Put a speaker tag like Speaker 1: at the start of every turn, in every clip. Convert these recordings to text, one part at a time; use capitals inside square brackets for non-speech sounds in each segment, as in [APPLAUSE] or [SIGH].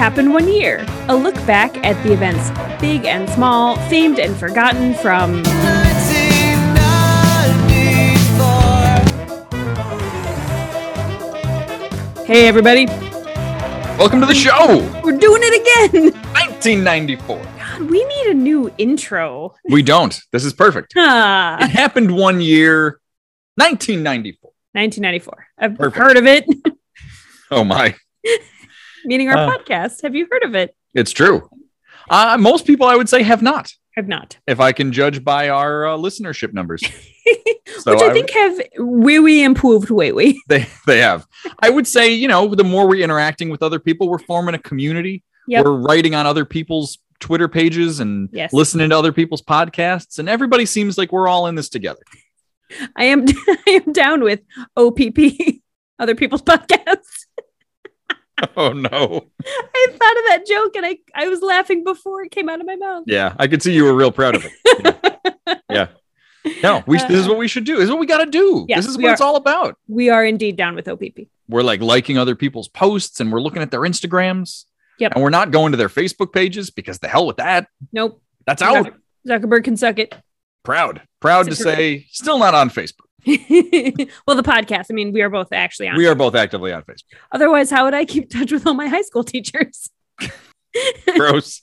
Speaker 1: Happened One Year, a look back at the events, big and small, famed and forgotten from. Hey, everybody.
Speaker 2: Welcome to the show.
Speaker 1: We're doing it again.
Speaker 2: 1994.
Speaker 1: God, we need a new intro.
Speaker 2: We don't. This is perfect.
Speaker 1: Ah,
Speaker 2: It happened one year, 1994.
Speaker 1: 1994. I've
Speaker 2: Perfect.
Speaker 1: heard of it,
Speaker 2: Oh my, [LAUGHS]
Speaker 1: meaning our
Speaker 2: Uh.
Speaker 1: podcast. Have you heard of it?
Speaker 2: it's true. Uh, most people, I would say, have not,
Speaker 1: I've not.
Speaker 2: if I can judge by our uh, listenership numbers. [LAUGHS] So
Speaker 1: Which I,
Speaker 2: I
Speaker 1: think have wee wee improved way wee. [LAUGHS]
Speaker 2: They they have. I would say, you know, the more we're interacting with other people, we're forming a community.
Speaker 1: Yep.
Speaker 2: We're writing on other people's Twitter pages and
Speaker 1: Yes.
Speaker 2: listening to other people's podcasts, and everybody seems like we're all in this together.
Speaker 1: I am [LAUGHS] I am down with OPP, other people's podcasts. [LAUGHS]
Speaker 2: Oh no.
Speaker 1: I thought of that joke and I, I was laughing before it came out of my mouth.
Speaker 2: Yeah, I could see you were real proud of it. [LAUGHS] yeah. No, we, this is uh, what we should do. This is what we got to do.
Speaker 1: Yes,
Speaker 2: this is what it's all about.
Speaker 1: We are indeed down with OPP.
Speaker 2: We're like liking other people's posts and we're looking at their Instagrams.
Speaker 1: Yep.
Speaker 2: And we're not going to their Facebook pages because the hell with that.
Speaker 1: Nope.
Speaker 2: That's out.
Speaker 1: Zuckerberg can suck it.
Speaker 2: Proud. Proud to say, still not on Facebook.
Speaker 1: Well, the podcast. I mean, we are both actually on.
Speaker 2: We are both actively on Facebook.
Speaker 1: Otherwise, how would I keep touch with all my high school teachers? [LAUGHS]
Speaker 2: Gross.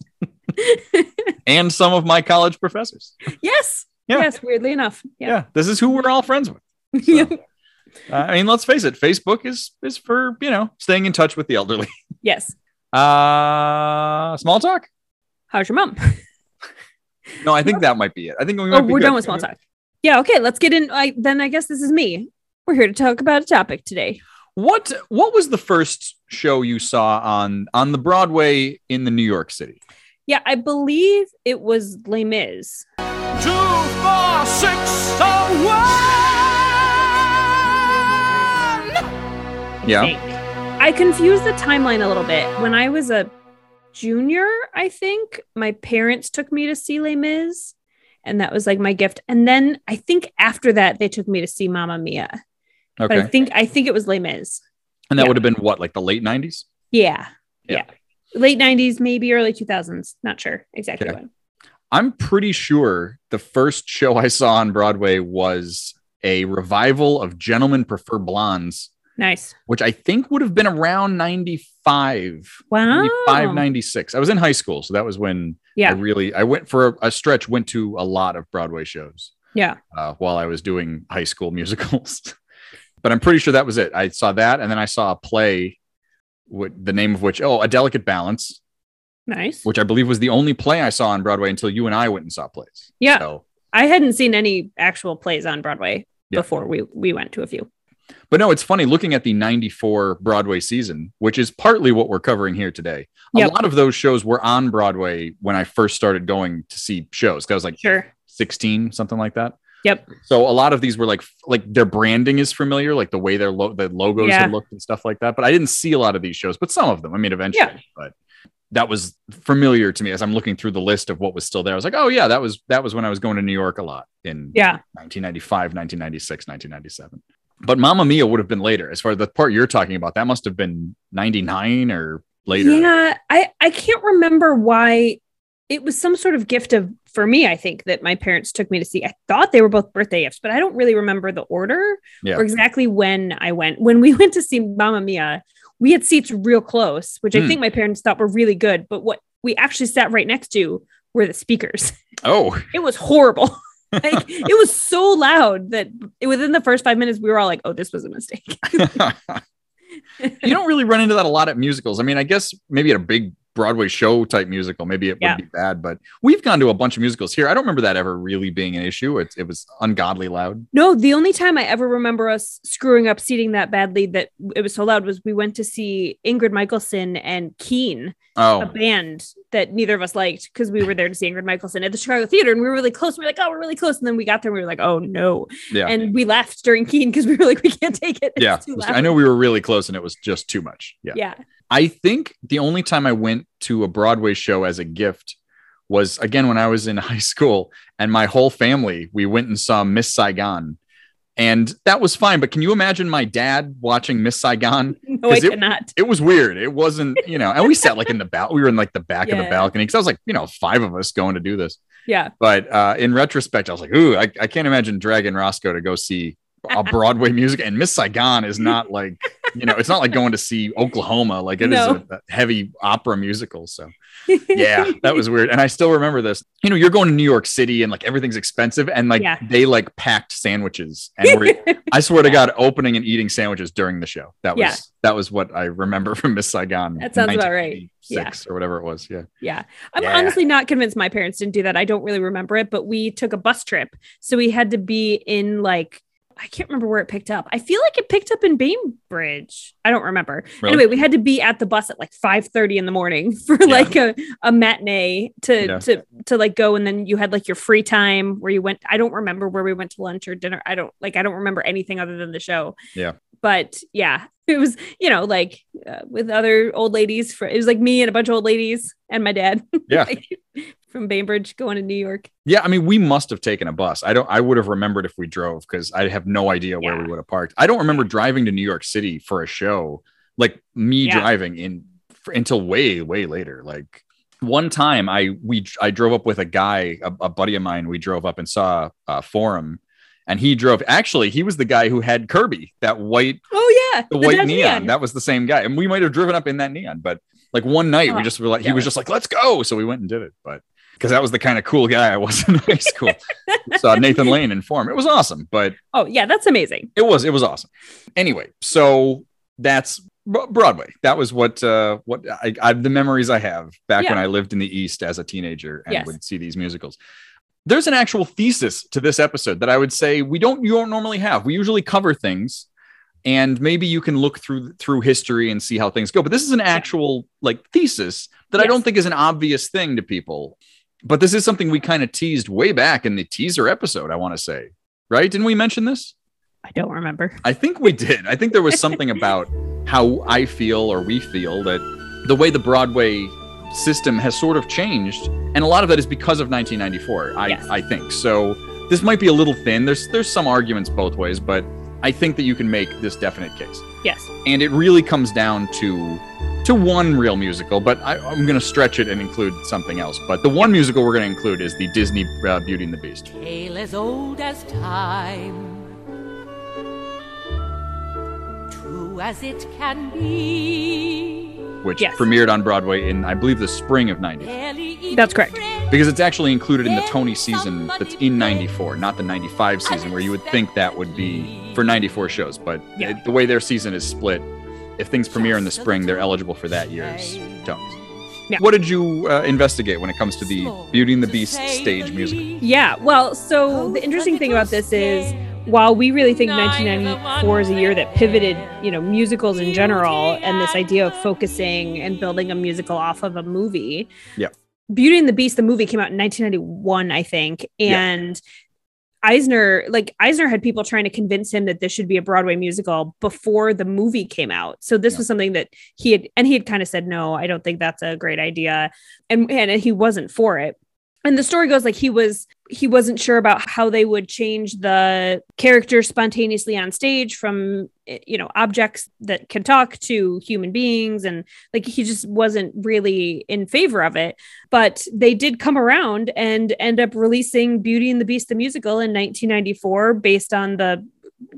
Speaker 2: [LAUGHS] and some of my college professors.
Speaker 1: yes.
Speaker 2: Yeah.
Speaker 1: Yes. Weirdly enough.
Speaker 2: Yeah.
Speaker 1: Yeah.
Speaker 2: This is who we're all friends with. So, [LAUGHS] uh, I mean, let's face it, Facebook is is for, you know, staying in touch with the elderly.
Speaker 1: yes.
Speaker 2: Uh small talk?
Speaker 1: How's your mom?
Speaker 2: No, I think that might be it. I think we might
Speaker 1: Oh,
Speaker 2: be
Speaker 1: we're
Speaker 2: good.
Speaker 1: done with small talk. Yeah. Okay. Let's get in. I, then I guess this is me. We're here to talk about a topic today.
Speaker 2: What what was the first show you saw on on the Broadway in the New York City?
Speaker 1: Yeah, I believe it was Les Mis.
Speaker 3: Two, four, six, oh, one.
Speaker 2: Yeah.
Speaker 1: think. I confused the timeline a little bit. When I was a junior, I think my parents took me to see Les Mis, and that was like my gift. And then I think after that, they took me to see Mamma Mia. But I think I think it was Les Mis.
Speaker 2: And that
Speaker 1: yeah.
Speaker 2: would have been what, like the late 90s?
Speaker 1: Yeah,
Speaker 2: Yeah.
Speaker 1: yeah, late '90s, maybe early 2000s. Not sure exactly
Speaker 2: Okay.
Speaker 1: when.
Speaker 2: I'm pretty sure the first show I saw on Broadway was a revival of Gentlemen Prefer Blondes,
Speaker 1: Nice.
Speaker 2: which I think would have been around 95,
Speaker 1: Wow.
Speaker 2: 95, 96. I was in high school, so that was when I
Speaker 1: Yeah.
Speaker 2: really I went for a, a stretch, went to a lot of Broadway shows.
Speaker 1: Yeah.
Speaker 2: uh, while I was doing high school [LAUGHS] musicals. but I'm pretty sure that was it. I saw that, and then I saw a play, with the name of which, oh, A Delicate Balance,
Speaker 1: Nice.
Speaker 2: which I believe was the only play I saw on Broadway until you and I went and saw plays.
Speaker 1: Yeah.
Speaker 2: So,
Speaker 1: I hadn't seen any actual plays on Broadway
Speaker 2: Yeah.
Speaker 1: before we we went to a few.
Speaker 2: But no, it's funny looking at the '94 Broadway season, which is partly what we're covering here today. A lot of those shows were on Broadway when I first started going to see shows. 'cause I was like
Speaker 1: Sure.
Speaker 2: 16, something like that.
Speaker 1: Yep.
Speaker 2: So a lot of these were like like their branding is familiar, like the way their lo- the logos
Speaker 1: Yeah.
Speaker 2: looked and stuff like that. But I didn't see a lot of these shows, but some of them. I mean, eventually.
Speaker 1: Yeah.
Speaker 2: But that was familiar to me as I'm looking through the list of what was still there. I was like, oh yeah, that was that was when I was going to New York a lot in
Speaker 1: Yeah.
Speaker 2: 1995, 1996, 1997. But Mamma Mia would have been later. As far as the part you're talking about, that must have been 99 or later.
Speaker 1: Yeah, I I can't remember why it was some sort of gift of for me. I think that my parents took me to see. I thought they were both birthday gifts, but I don't really remember the order
Speaker 2: Yeah.
Speaker 1: or exactly when I went. When we [LAUGHS] went to see Mamma Mia, we had seats real close, which I
Speaker 2: Hmm.
Speaker 1: think my parents thought were really good. But what we actually sat right next to were the speakers.
Speaker 2: Oh, [LAUGHS]
Speaker 1: It was horrible. [LAUGHS] [LAUGHS] like it was so loud that within the first five minutes we were all like, "Oh, this was a mistake." [LAUGHS]
Speaker 2: you don't really run into that a lot at musicals. I mean, I guess maybe at a big Broadway show type musical, maybe it
Speaker 1: Yeah.
Speaker 2: would be bad, but we've gone to a bunch of musicals here. I don't remember that ever really being an issue. It, it was ungodly loud.
Speaker 1: No, the only time I ever remember us screwing up seating that badly that it was so loud was we went to see Ingrid Michaelson and Keane, oh. a
Speaker 2: Oh,
Speaker 1: band that neither of us liked because we were there to see Ingrid Michaelson at the Chicago Theater and we were really close. And We were like, oh, we're really close. And then we got there and we were like, oh no.
Speaker 2: yeah.
Speaker 1: And we left during Keane because we were like, we can't take it. It's
Speaker 2: yeah.
Speaker 1: too
Speaker 2: I know we were really close and it was just too much. Yeah.
Speaker 1: Yeah.
Speaker 2: I think the only time I went to a Broadway show as a gift was again when I was in [LAUGHS] high school and my whole family, we went and saw Miss Saigon And that was fine. But can you imagine my dad watching Miss Saigon? [LAUGHS]
Speaker 1: No, I
Speaker 2: it-
Speaker 1: cannot.
Speaker 2: It was weird. It wasn't, you know, and we sat like in the back, we were in like the back of the balcony because I was like, you know, five of us going to do this.
Speaker 1: Yeah.
Speaker 2: But uh, in retrospect, I was like, ooh, I, I can't imagine dragging Roscoe to go see a [LAUGHS] Broadway music. And Miss Saigon is not like, you know, it's not like going to see Oklahoma. Like it is
Speaker 1: No.
Speaker 2: a, a heavy opera musical. So [LAUGHS] yeah, that was weird. And I still remember this. You know, you're going to New York City and like everything's expensive, and like
Speaker 1: Yeah.
Speaker 2: they like packed sandwiches. And we're, [LAUGHS] I swear to God, opening and eating sandwiches during the show. That was
Speaker 1: Yeah.
Speaker 2: that was what I remember from Miss Saigon.
Speaker 1: That sounds about right.
Speaker 2: 1986 or whatever it was. Yeah.
Speaker 1: Yeah. I'm
Speaker 2: Yeah.
Speaker 1: honestly not convinced my parents didn't do that. I don't really remember it, but we took a bus trip. So we had to be in like, I can't remember where it picked up. I feel like it picked up in Bainbridge. I don't remember.
Speaker 2: Really?
Speaker 1: Anyway, we had to be at the bus at like 5 30 in the morning [LAUGHS] for like a, a matinee to,
Speaker 2: Yeah.
Speaker 1: to, to like go. And then you had like your free time where you went. I don't remember where we went to lunch or dinner. I don't like, I don't remember anything other than the show.
Speaker 2: Yeah.
Speaker 1: But yeah, it was, you know, like uh, with other old ladies. For, it was like me and a bunch of old ladies and my dad.
Speaker 2: Yeah. [LAUGHS]
Speaker 1: Like, from Bainbridge going to New York.
Speaker 2: Yeah, I mean, we must have taken a bus. I don't. I would have remembered if we drove because I have no idea where
Speaker 1: Yeah.
Speaker 2: we would have parked. I don't remember driving to New York City for a show, like me
Speaker 1: Yeah.
Speaker 2: driving in for, until way, way later. Like one time, I we I drove up with a guy, a, a buddy of mine. We drove up and saw a Forum, and he drove. Actually, he was the guy who had Kirby, that white,
Speaker 1: Oh yeah,
Speaker 2: the, white
Speaker 1: Dodge
Speaker 2: Neon. That was the same guy, and we might have driven up in that neon. But like one night, we
Speaker 1: Oh,
Speaker 2: just were like, he was just like, "Let's go!" So we went and did it, but. Because that was the kind of cool guy I was [LAUGHS] in high school saw Nathan Lane in Forum. It was awesome, but
Speaker 1: oh yeah, that's amazing.
Speaker 2: it was it was awesome. Anyway, so that's Broadway. That was what uh what I, I the memories I have back when I lived in the East as a teenager and
Speaker 1: Yes.
Speaker 2: would see these musicals. There's an actual thesis to this episode that I would say we don't you don't normally have. We usually cover things and maybe you can look through through history and see how things go. But this is an actual like thesis that I don't think is an obvious thing to people. But this is something we kind of teased way back in the teaser episode, I want to say. Right? Didn't we mention this?
Speaker 1: I don't remember.
Speaker 2: I think we did. I think there was something about how I feel or we feel that the way the Broadway system has sort of changed, and a lot of that is because of 1994. I,
Speaker 1: Yes.
Speaker 2: I think so. This might be a little thin. There's there's some arguments both ways, but I think that you can make this definite case.
Speaker 1: Yes.
Speaker 2: And it really comes down to to one real musical, but I, I'm going to stretch it and include something else. But the one musical we're going to include is the Disney uh, Beauty and the Beast.
Speaker 4: tale as old as time. True as it can be.
Speaker 2: which
Speaker 1: Yes.
Speaker 2: premiered on Broadway in, I believe, the spring of 90.
Speaker 1: That's correct.
Speaker 2: Because it's actually included in the Tony season that's in 94, not the 95 season, where you would think that would be for 94 shows. But
Speaker 1: Yeah.
Speaker 2: it- the way their season is split, if things premiere in the spring, they're eligible for that year's Tonys.
Speaker 1: Yeah.
Speaker 2: What did you uh, investigate when it comes to the Beauty and the Beast stage musical?
Speaker 1: Yeah. Well, so the interesting thing about this is while we really think 1994 is a year that pivoted, you know, musicals in general and this idea of focusing and building a musical off of a movie.
Speaker 2: Yep.
Speaker 1: Beauty and the Beast, the movie came out in 1991, I think.
Speaker 2: Yeah.
Speaker 1: Eisner, like Eisner had people trying to convince him that this should be a Broadway musical before the movie came out. So this
Speaker 2: Yeah.
Speaker 1: was something that he had, and he had kind of said, no, I don't think that's a great idea. And, and he wasn't for it and the story goes like he was he wasn't sure about how they would change the character spontaneously on stage from you know objects that can talk to human beings. And like he just wasn't really in favor of it. But they did come around and end up releasing beauty and the beast the musical in 1994 based on the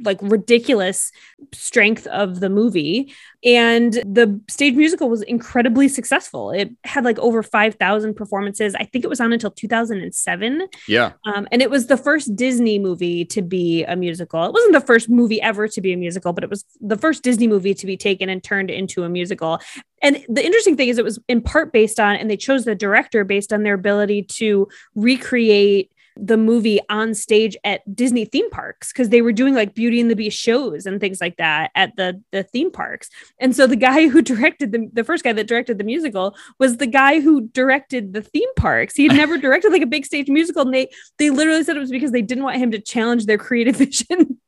Speaker 1: like ridiculous strength of the movie. And the stage musical was incredibly successful. It had like over 5000 performances. I think it was on until 2007
Speaker 2: Yeah.
Speaker 1: um, and it was the first disney movie to be a musical. It wasn't the first movie ever to be a musical but it was the first disney movie to be taken and turned into a musical. And the interesting thing is it was in part based on and they chose the director based on their ability to recreate the movie on stage at Disney theme parks because they were doing like Beauty and the Beast shows and things like that at the the theme parks. And so the guy who [LAUGHS] directed the the first guy that directed the musical was the guy who directed the theme parks. He had never [LAUGHS] directed like a big stage musical and they they literally said it was because they didn't want him to challenge their creative [LAUGHS] vision.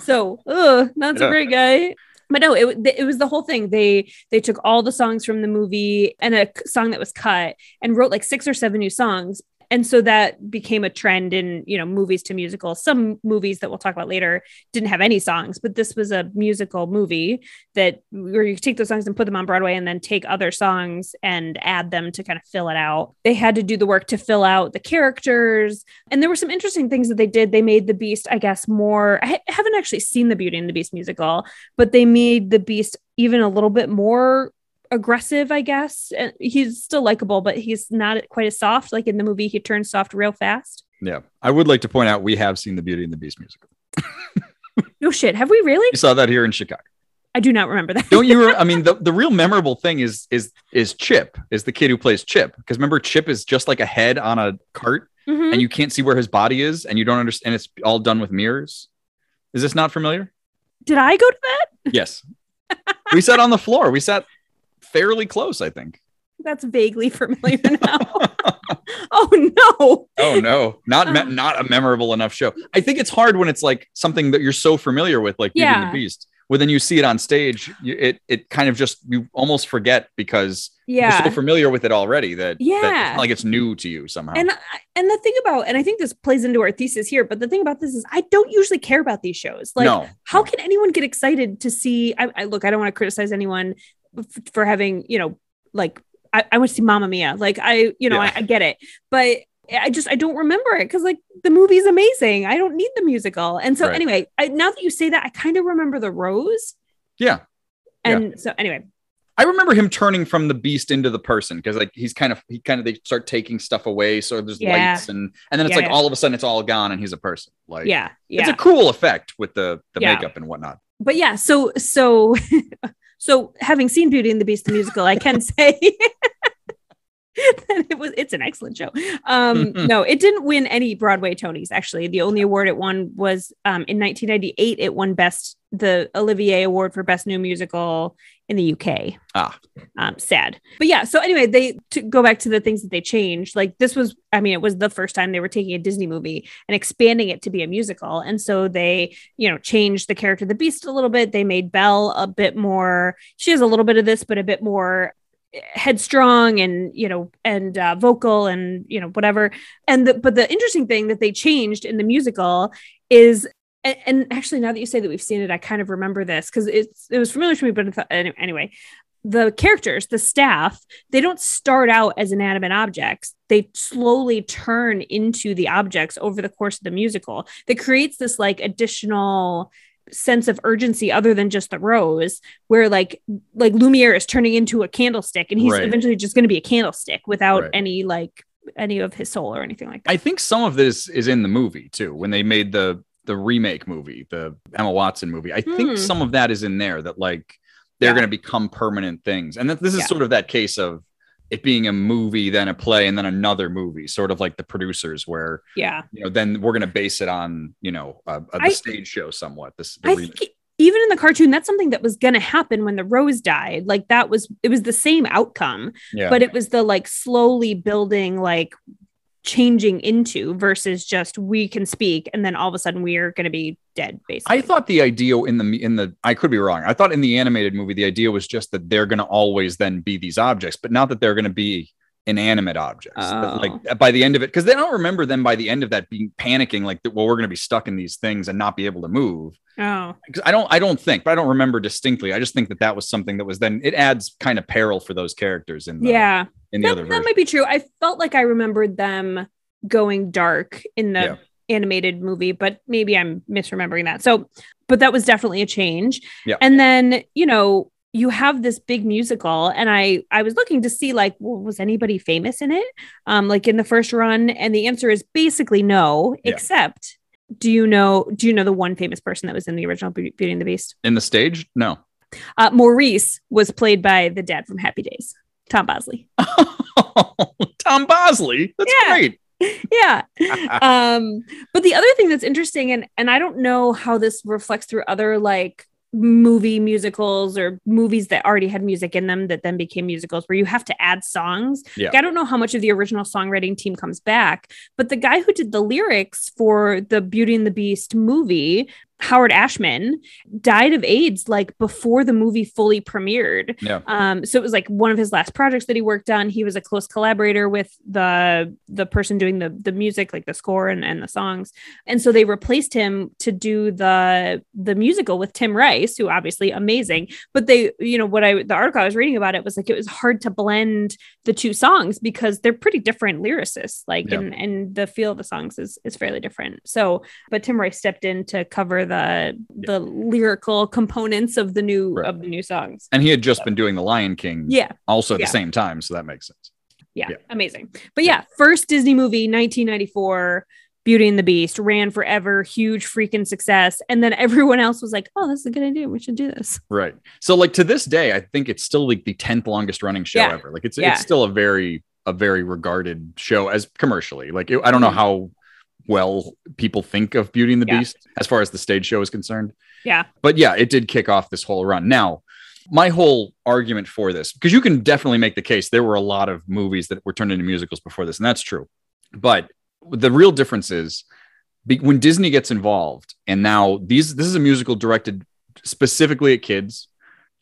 Speaker 1: so, ugh, not so
Speaker 2: Yeah.
Speaker 1: great guy. But no, it, it was the whole thing. They they took all the songs from the movie and a song that was cut and wrote like six or seven new songs. And so that became a trend in you know movies to musicals. Some movies that we'll talk about later didn't have any songs but this was a musical movie that where you take those songs and put them on broadway and then take other songs and add them to kind of fill it out. They had to do the work to fill out the characters. And there were some interesting things that they did. They made the beast i guess more i haven't actually seen the beauty and the beast musical but they made the beast even a little bit more aggressive, I guess. And he's still likable, but he's not quite as soft. Like in the movie, he turns soft real fast.
Speaker 2: Yeah. I would like to point out we have seen the Beauty and the Beast musical.
Speaker 1: No shit. Have we really?
Speaker 2: We saw that here in Chicago.
Speaker 1: I do not remember that.
Speaker 2: Don't you? Re- [LAUGHS] I mean, the, the real memorable thing is is is Chip, is the kid who plays Chip. Because remember, Chip is just like a head on a cart,
Speaker 1: Mhm.
Speaker 2: and you can't see where his body is, and you don't understand. It's all done with mirrors. Is this not familiar?
Speaker 1: Did I go to that?
Speaker 2: Yes. we sat on the floor. We sat fairly close, I think.
Speaker 1: That's vaguely [LAUGHS] familiar now. [LAUGHS] oh no.
Speaker 2: Oh no, not me- uh. not a memorable enough show. I think it's hard when it's like something that you're so familiar with, like Beauty and the Beast. Well, then you see it on stage, you, it it kind of just you almost forget because you're so
Speaker 1: Yeah.
Speaker 2: familiar with it already that, that
Speaker 1: Yeah.
Speaker 2: not like it's new to you somehow.
Speaker 1: And and the thing about and I think this plays into our thesis here, but the thing about this is I don't usually care about these shows. Like
Speaker 2: no,
Speaker 1: how can anyone get excited to see I, I look i don't want to criticize anyone for having you know like i, I went to see Mamma Mia like i you know
Speaker 2: Yeah.
Speaker 1: I, I get it but i just i don't remember it because like the movie's amazing i don't need the musical and so
Speaker 2: Right.
Speaker 1: anyway I, now that you say that i kind of remember the rose
Speaker 2: yeah.
Speaker 1: and so anyway
Speaker 2: I remember him turning from the beast into the person because like he's kind of he kind of they start taking stuff away, so there's
Speaker 1: Yeah.
Speaker 2: lights and and then it's
Speaker 1: Yeah,
Speaker 2: like
Speaker 1: yeah.
Speaker 2: all of a sudden it's all gone and he's a person. Like
Speaker 1: yeah
Speaker 2: it's a cool effect with the the
Speaker 1: Yeah.
Speaker 2: makeup and whatnot.
Speaker 1: but yeah so so [LAUGHS] so having seen beauty and the beast the musical i can [LAUGHS] say [LAUGHS] that it was it's an excellent show. Um [LAUGHS] no it didn't win any broadway tonys actually. The only award it won was um in 1998 it won best the olivier award for best new musical in the uk
Speaker 2: Ah.
Speaker 1: um sad. But yeah so anyway they to go back to the things that they changed like this was i mean it was the first time they were taking a disney movie and expanding it to be a musical. And so they you know changed the character of the beast a little bit. They made belle a bit more she has a little bit of this but a bit more headstrong and you know and uh, vocal and you know whatever. And the, but the interesting thing that they changed in the musical is and, and actually now that you say that we've seen it i kind of remember this because it's it was familiar to me but thought, anyway the characters the staff they don't start out as inanimate objects they slowly turn into the objects over the course of the musical that creates this like additional sense of urgency other than just the rose where like like lumiere is turning into a candlestick and he's
Speaker 2: Right.
Speaker 1: eventually just going to be a candlestick without
Speaker 2: Right.
Speaker 1: any like any of his soul or anything like that
Speaker 2: I think some of this is in the movie too. When they made the the remake movie, the Emma Watson movie, I think
Speaker 1: Hmm.
Speaker 2: some of that is in there. That like they're
Speaker 1: Yeah.
Speaker 2: going to become permanent things, and that this is
Speaker 1: Yeah.
Speaker 2: sort of that case of it being a movie, then a play, and then another movie, sort of like the producers, where
Speaker 1: yeah
Speaker 2: you know then we're going to base it on you know a, a, the
Speaker 1: I-
Speaker 2: stage show somewhat. This the
Speaker 1: I
Speaker 2: remake.
Speaker 1: think even in the cartoon, that's something that was going to happen when the rose died. Like that was, it was the same outcome,
Speaker 2: yeah,
Speaker 1: but it was the like slowly building, like changing into versus just we can speak and then all of a sudden we are going to be dead. Basically,
Speaker 2: I thought the idea in the in the I could be wrong. I thought in the animated movie the idea was just that they're going to always then be these objects, but not that they're going to be inanimate objects.
Speaker 1: Oh.
Speaker 2: like by the end of it, because they don't remember them by the end of that being panicking, like well we're going to be stuck in these things and not be able to move.
Speaker 1: oh,
Speaker 2: I don't I don't think, but I don't remember distinctly. I just think that that was something that was then it adds kind of peril for those characters in the,
Speaker 1: yeah,
Speaker 2: in the
Speaker 1: that,
Speaker 2: other
Speaker 1: that
Speaker 2: version.
Speaker 1: might be true. I felt like I remembered them going dark in the
Speaker 2: Yeah.
Speaker 1: animated movie, but maybe I'm misremembering that. So, but that was definitely a change.
Speaker 2: Yeah.
Speaker 1: And then, you know, you have this big musical and I I was looking to see like well, was anybody famous in it? Um like in the first run and the answer is basically no,
Speaker 2: Yeah.
Speaker 1: except do you know do you know the one famous person that was in the original Beauty and the Beast?
Speaker 2: in the stage, no.
Speaker 1: Uh Maurice was played by the dad from Happy Days, Tom Bosley. [LAUGHS]
Speaker 2: Tom Bosley. That's
Speaker 1: Yeah.
Speaker 2: great. [LAUGHS]
Speaker 1: yeah. um but the other thing that's interesting and and i don't know how this reflects through other like movie musicals or movies that already had music in them that then became musicals where you have to add songs
Speaker 2: Yeah.
Speaker 1: Like, i don't know how much of the original songwriting team comes back but the guy who did the lyrics for the beauty and the beast movie Howard Ashman died of AIDS like before the movie fully premiered.
Speaker 2: Yeah.
Speaker 1: Um, so it was like one of his last projects that he worked on. He was a close collaborator with the the person doing the the music, like the score and, and the songs. And so they replaced him to do the the musical with Tim Rice, who obviously amazing. But they, you know, what I the article I was reading about it was like it was hard to blend the two songs because they're pretty different lyricists, like
Speaker 2: Yeah.
Speaker 1: and and the feel of the songs is is fairly different. So, but Tim Rice stepped in to cover the the lyrical components of the new
Speaker 2: Right.
Speaker 1: of the new songs.
Speaker 2: And he had just been doing The Lion King
Speaker 1: Yeah,
Speaker 2: also at
Speaker 1: Yeah.
Speaker 2: the same time. So that makes sense.
Speaker 1: yeah,
Speaker 2: Yeah.
Speaker 1: amazing. But yeah, first Disney movie, 1994. Beauty and the Beast ran forever, huge freaking success. And then everyone else was like, oh, this is a good idea. We should do this.
Speaker 2: Right. So like to this day, I think it's still like the 10th longest running show
Speaker 1: Yeah.
Speaker 2: ever. Like it's
Speaker 1: Yeah.
Speaker 2: it's still a very a very regarded show as commercially. Like it, I don't know
Speaker 1: Mhm.
Speaker 2: how well people think of Beauty and the
Speaker 1: Yeah.
Speaker 2: Beast as far as the stage show is concerned.
Speaker 1: Yeah.
Speaker 2: But yeah, it did kick off this whole run. Now, my whole argument for this, because you can definitely make the case there were a lot of movies that were turned into musicals before this, and that's true. But the real difference is be, when Disney gets involved, and now these this is a musical directed specifically at kids.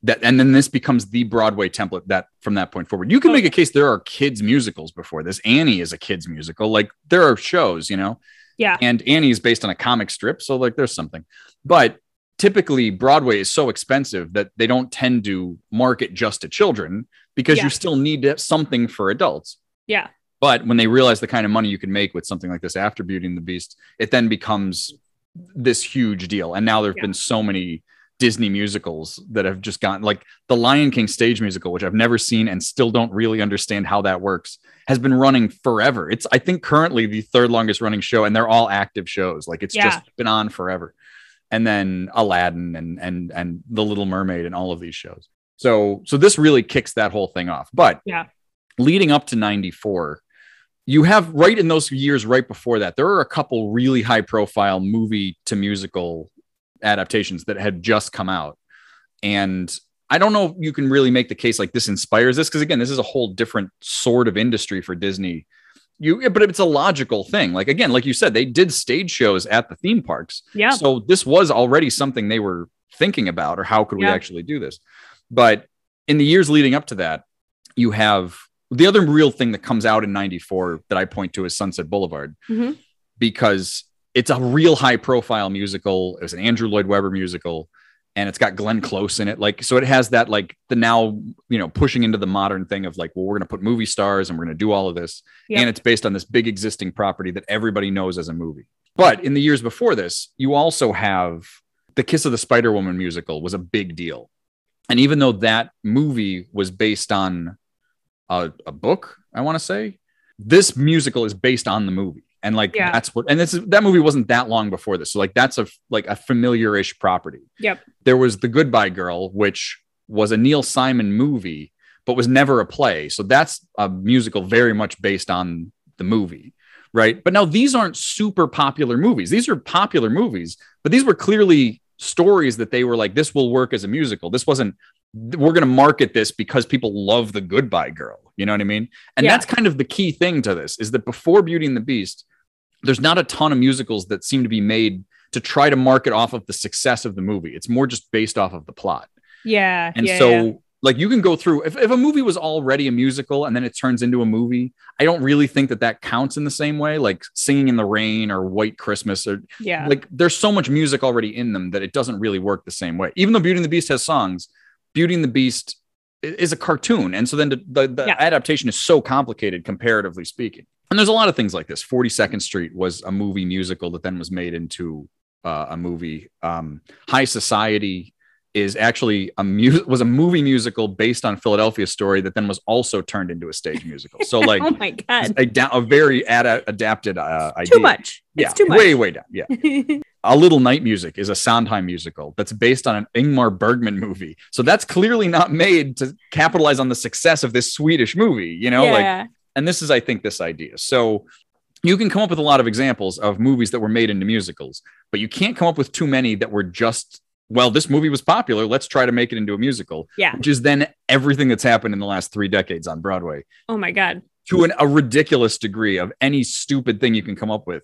Speaker 2: That and then this becomes the Broadway template that from that point forward. You can make a case there are kids musicals before this. Annie is a kids musical. Like there are shows, you know
Speaker 1: Yeah.
Speaker 2: and Annie is based on a comic strip, so like there's something. But typically Broadway is so expensive that they don't tend to market just to children because
Speaker 1: Yeah.
Speaker 2: you still need something for adults.
Speaker 1: Yeah.
Speaker 2: But when they realize the kind of money you can make with something like this after Beauty and the Beast, it then becomes this huge deal. And now there've
Speaker 1: Yeah.
Speaker 2: been so many Disney musicals that have just gotten like the Lion King stage musical, which I've never seen and still don't really understand how that works, has been running forever. It's I think currently the third longest running show, and they're all active shows. Like it's
Speaker 1: Yeah.
Speaker 2: just been on forever. And then Aladdin and and and The Little Mermaid and all of these shows. So so this really kicks that whole thing off. But
Speaker 1: Yeah.
Speaker 2: leading up to 94, you have right in those years right before that, there are a couple really high profile movie to musical adaptations that had just come out. And I don't know if you can really make the case like this inspires this because again, this is a whole different sort of industry for Disney. You but it's a logical thing. Like again, like you said, they did stage shows at the theme parks.
Speaker 1: Yeah.
Speaker 2: So this was already something they were thinking about, or how could we
Speaker 1: Yeah.
Speaker 2: actually do this? But in the years leading up to that, you have the other real thing that comes out in 94 that I point to is Sunset Boulevard
Speaker 1: Mhm.
Speaker 2: because it's a real high profile musical. It was an Andrew Lloyd Webber musical and it's got Glenn Close in it. Like, so it has that, like, the now, you know, pushing into the modern thing of like, well, we're going to put movie stars and we're going to do all of this.
Speaker 1: Yep.
Speaker 2: And it's based on this big existing property that everybody knows as a movie. But in the years before this, you also have the Kiss of the Spider Woman musical was a big deal. And even though that movie was based on a, a book, I want to say, this musical is based on the movie. And like
Speaker 1: Yeah.
Speaker 2: that's what and this is that movie wasn't that long before this. So like that's a like a familiar-ish property.
Speaker 1: Yep.
Speaker 2: There was The Goodbye Girl, which was a Neil Simon movie, but was never a play. So that's a musical very much based on the movie. Right. But now these aren't super popular movies. These are popular movies, but these were clearly stories that they were like, this will work as a musical. This wasn't, we're going to market this because people love the Goodbye Girl. You know what I mean? And
Speaker 1: Yeah.
Speaker 2: that's kind of the key thing to this is that before Beauty and the Beast, there's not a ton of musicals that seem to be made to try to market off of the success of the movie. It's more just based off of the plot.
Speaker 1: Yeah.
Speaker 2: And
Speaker 1: yeah,
Speaker 2: so,
Speaker 1: yeah.
Speaker 2: like, you can go through if, if a movie was already a musical and then it turns into a movie, I don't really think that that counts in the same way, like Singing in the Rain or White Christmas or
Speaker 1: yeah.
Speaker 2: like there's so much music already in them that it doesn't really work the same way. Even though Beauty and the Beast has songs, Beauty and the Beast is a cartoon, and so then the, the, the
Speaker 1: Yeah.
Speaker 2: adaptation is so complicated comparatively speaking. And there's a lot of things like this. 42nd Street was a movie musical that then was made into uh, a movie. Um, High Society is actually a mu- was a movie musical based on Philadelphia story that then was also turned into a stage musical. So [LAUGHS] like
Speaker 1: oh my god.
Speaker 2: a, da- a very ad- adapted uh, idea.
Speaker 1: Too much.
Speaker 2: Yeah,
Speaker 1: It's too much.
Speaker 2: way way down. Yeah. [LAUGHS] A Little Night Music is a Sondheim musical that's based on an Ingmar Bergman movie. So that's clearly not made to capitalize on the success of this Swedish movie, you know? Like,
Speaker 1: yeah.
Speaker 2: And this is, I think, this idea. So you can come up with a lot of examples of movies that were made into musicals, but you can't come up with too many that were just, well, this movie was popular. Let's try to make it into a musical,
Speaker 1: Yeah.
Speaker 2: which is then everything that's happened in the last three decades on Broadway
Speaker 1: Oh my god.
Speaker 2: to an, a ridiculous degree of any stupid thing you can come up with.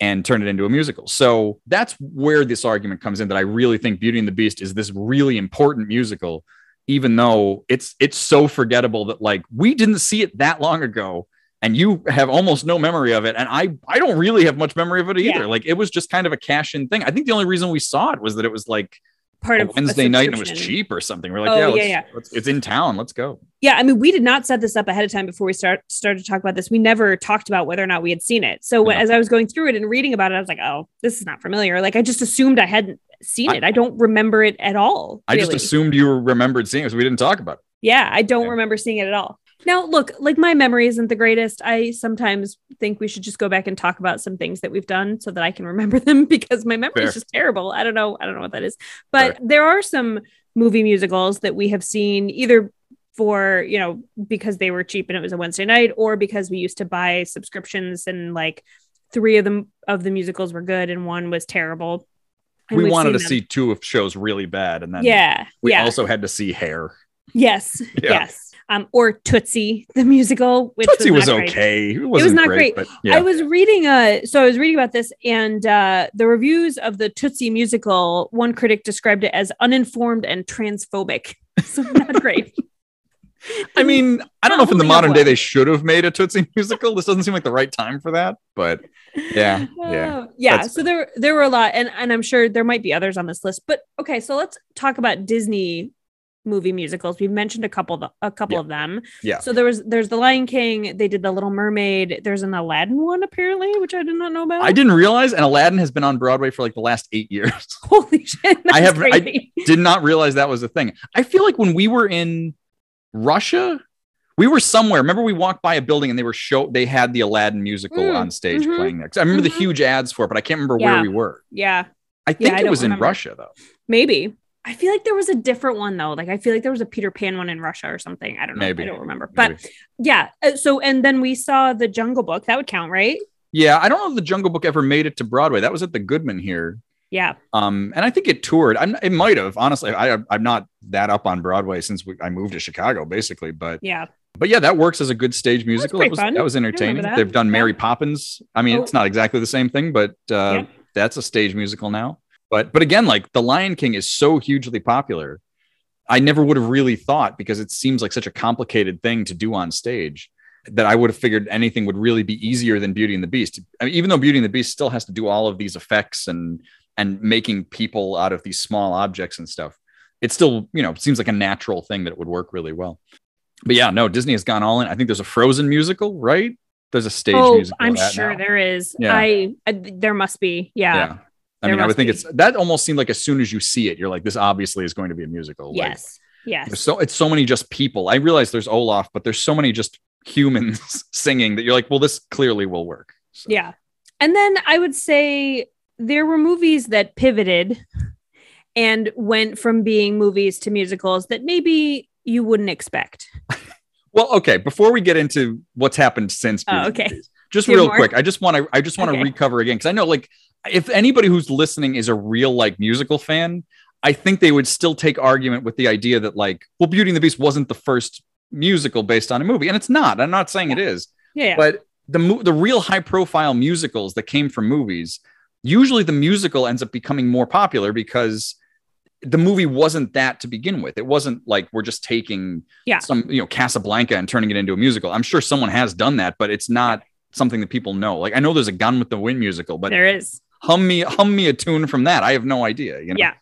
Speaker 2: and turn it into a musical. So that's where this argument comes in that I really think Beauty and the Beast is this really important musical even though it's it's so forgettable that like we didn't see it that long ago and you have almost no memory of it and i i don't really have much memory of it either
Speaker 1: Yeah.
Speaker 2: like it was just kind of a cash in thing i think the only reason we saw it was that it was like
Speaker 1: Part of
Speaker 2: wednesday night and it was cheap or something we're like
Speaker 1: Oh,
Speaker 2: yeah,
Speaker 1: yeah,
Speaker 2: let's,
Speaker 1: yeah.
Speaker 2: let's- it's in town let's go
Speaker 1: Yeah, I mean, we did not set this up ahead of time before we start started to talk about this. We never talked about whether or not we had seen it. So when,
Speaker 2: No.
Speaker 1: as I was going through it and reading about it, I was like, "Oh, this is not familiar." Like I just assumed I hadn't seen
Speaker 2: I-
Speaker 1: it. I don't remember it at all.
Speaker 2: i just assumed you remembered seeing it so we didn't talk about it
Speaker 1: Yeah, I don't
Speaker 2: Yeah.
Speaker 1: remember seeing it at all. Now, look, like my memory isn't the greatest. I sometimes think we should just go back and talk about some things that we've done so that I can remember [LAUGHS] them because my memory
Speaker 2: Fair.
Speaker 1: is just terrible. I don't know. I don't know what that is. But there are some movie musicals that we have seen either for, you know, because they were cheap and it was a Wednesday night or because we used to buy subscriptions and like three of them of the musicals were good and one was terrible. And
Speaker 2: we wanted to
Speaker 1: them.
Speaker 2: see two of shows really bad and then
Speaker 1: Yeah.
Speaker 2: we
Speaker 1: yeah.
Speaker 2: also had to see hair
Speaker 1: Yes. [LAUGHS]
Speaker 2: Yeah.
Speaker 1: Yes. Um, or Tootsie, the musical, which
Speaker 2: Tootsie was,
Speaker 1: great.
Speaker 2: okay it wasn't
Speaker 1: not
Speaker 2: great,
Speaker 1: great.
Speaker 2: but yeah
Speaker 1: I was reading uh so I was reading about this and uh the reviews of the Tootsie musical, one critic described it as uninformed and transphobic. [LAUGHS] So not great.
Speaker 2: I mean, I don't know if in the modern day they should have made a Tootsie musical. This doesn't seem like the right time for that, but yeah, [LAUGHS] yeah.
Speaker 1: Uh, yeah. So there there were a lot, and and I'm sure there might be others on this list. But okay, so let's talk about Disney movie musicals. We've mentioned a couple of a couple
Speaker 2: Yeah.
Speaker 1: of them.
Speaker 2: Yeah.
Speaker 1: So there was there's the Lion King. They did the Little Mermaid. There's an Aladdin one apparently, which I did not know about.
Speaker 2: I didn't realize, and Aladdin has been on Broadway for like the last eight years. [LAUGHS]
Speaker 1: Holy shit!
Speaker 2: I have- I- Did not realize that was a thing. I feel like when we were in Russia, we were somewhere. Remember, we walked by a building and they were show. They had the Aladdin musical
Speaker 1: Mm,
Speaker 2: on stage
Speaker 1: mhm,
Speaker 2: playing there. I remember
Speaker 1: mhm.
Speaker 2: the huge ads for it, but I can't remember
Speaker 1: Yeah.
Speaker 2: where we were.
Speaker 1: yeah.
Speaker 2: I think
Speaker 1: I
Speaker 2: it
Speaker 1: don't
Speaker 2: was in
Speaker 1: remember.
Speaker 2: Russia though.
Speaker 1: Maybe. I feel like there was a different one though. Like I feel like there was a Peter Pan one in Russia or something. I don't know.
Speaker 2: Maybe.
Speaker 1: I don't remember. But
Speaker 2: Maybe.
Speaker 1: yeah. uh, So and then we saw the Jungle Book. That would count, right?
Speaker 2: yeah, I don't know if the Jungle Book ever made it to Broadway. That was at the Goodman here.
Speaker 1: Yeah.
Speaker 2: Um, and I think it toured. I'm, it might have honestly. I, I'm not that up on Broadway since we, I moved to Chicago, basically. But
Speaker 1: Yeah.
Speaker 2: but yeah, that works as a good stage musical. That was that was entertaining.
Speaker 1: that.
Speaker 2: They've done
Speaker 1: Yeah.
Speaker 2: Mary Poppins. I mean,
Speaker 1: Oh.
Speaker 2: it's not exactly the same thing, but uh,
Speaker 1: Yeah.
Speaker 2: that's a stage musical now. But but again, like The Lion King is so hugely popular. I never would have really thought because it seems like such a complicated thing to do on stage that I would have figured anything would really be easier than Beauty and the Beast. I mean, even though Beauty and the Beast still has to do all of these effects and and making people out of these small objects and stuff, it still you know seems like a natural thing that it would work really well. But yeah, no, Disney has gone all in. I think there's a Frozen musical, right? There's a stage
Speaker 1: oh,
Speaker 2: musical.
Speaker 1: I'm sure
Speaker 2: now.
Speaker 1: there is.
Speaker 2: Yeah.
Speaker 1: I, I there must be. Yeah.
Speaker 2: Yeah. I
Speaker 1: There
Speaker 2: mean, I would
Speaker 1: must
Speaker 2: think
Speaker 1: be.
Speaker 2: it's that almost seemed like as soon as you see it, you're like, this obviously is going to be a musical. Like,
Speaker 1: Yes. Yes.
Speaker 2: so it's so many just people. I realize there's Olaf, but there's so many just humans [LAUGHS] singing that you're like, well, this clearly will work. So,
Speaker 1: Yeah. And then I would say there were movies that pivoted and went from being movies to musicals that maybe you wouldn't expect. [LAUGHS]
Speaker 2: Well, okay. Before we get into what's happened since,
Speaker 1: Oh,
Speaker 2: Beauty and the
Speaker 1: okay.
Speaker 2: Just real
Speaker 1: more?
Speaker 2: quick, I just want to I just want to
Speaker 1: Okay.
Speaker 2: recover again because I know like if anybody who's listening is a real like musical fan, I think they would still take argument with the idea that like, well, Beauty and the Beast wasn't the first musical based on a movie, and it's not. I'm not saying it is.
Speaker 1: Yeah. yeah.
Speaker 2: but the the real high profile musicals that came from movies usually the musical ends up becoming more popular because the movie wasn't that to begin with it wasn't like we're just taking
Speaker 1: Yeah.
Speaker 2: some you know casablanca and turning it into a musical i'm sure someone has done that but it's not something that people know like i know there's a gone with the wind musical but
Speaker 1: there is.
Speaker 2: hum me hum me a tune from that i have no idea you know
Speaker 1: Yeah.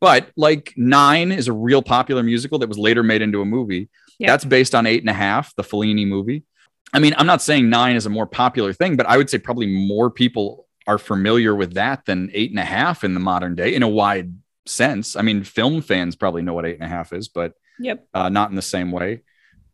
Speaker 2: but like nine is a real popular musical that was later made into a movie
Speaker 1: Yeah.
Speaker 2: that's based on eight and a half the fellini movie i mean i'm not saying nine is a more popular thing but i would say probably more people are familiar with that than eight and a half in the modern day in a wide sense i mean film fans probably know what eight and a half is but
Speaker 1: Yep.
Speaker 2: uh, not in the same way.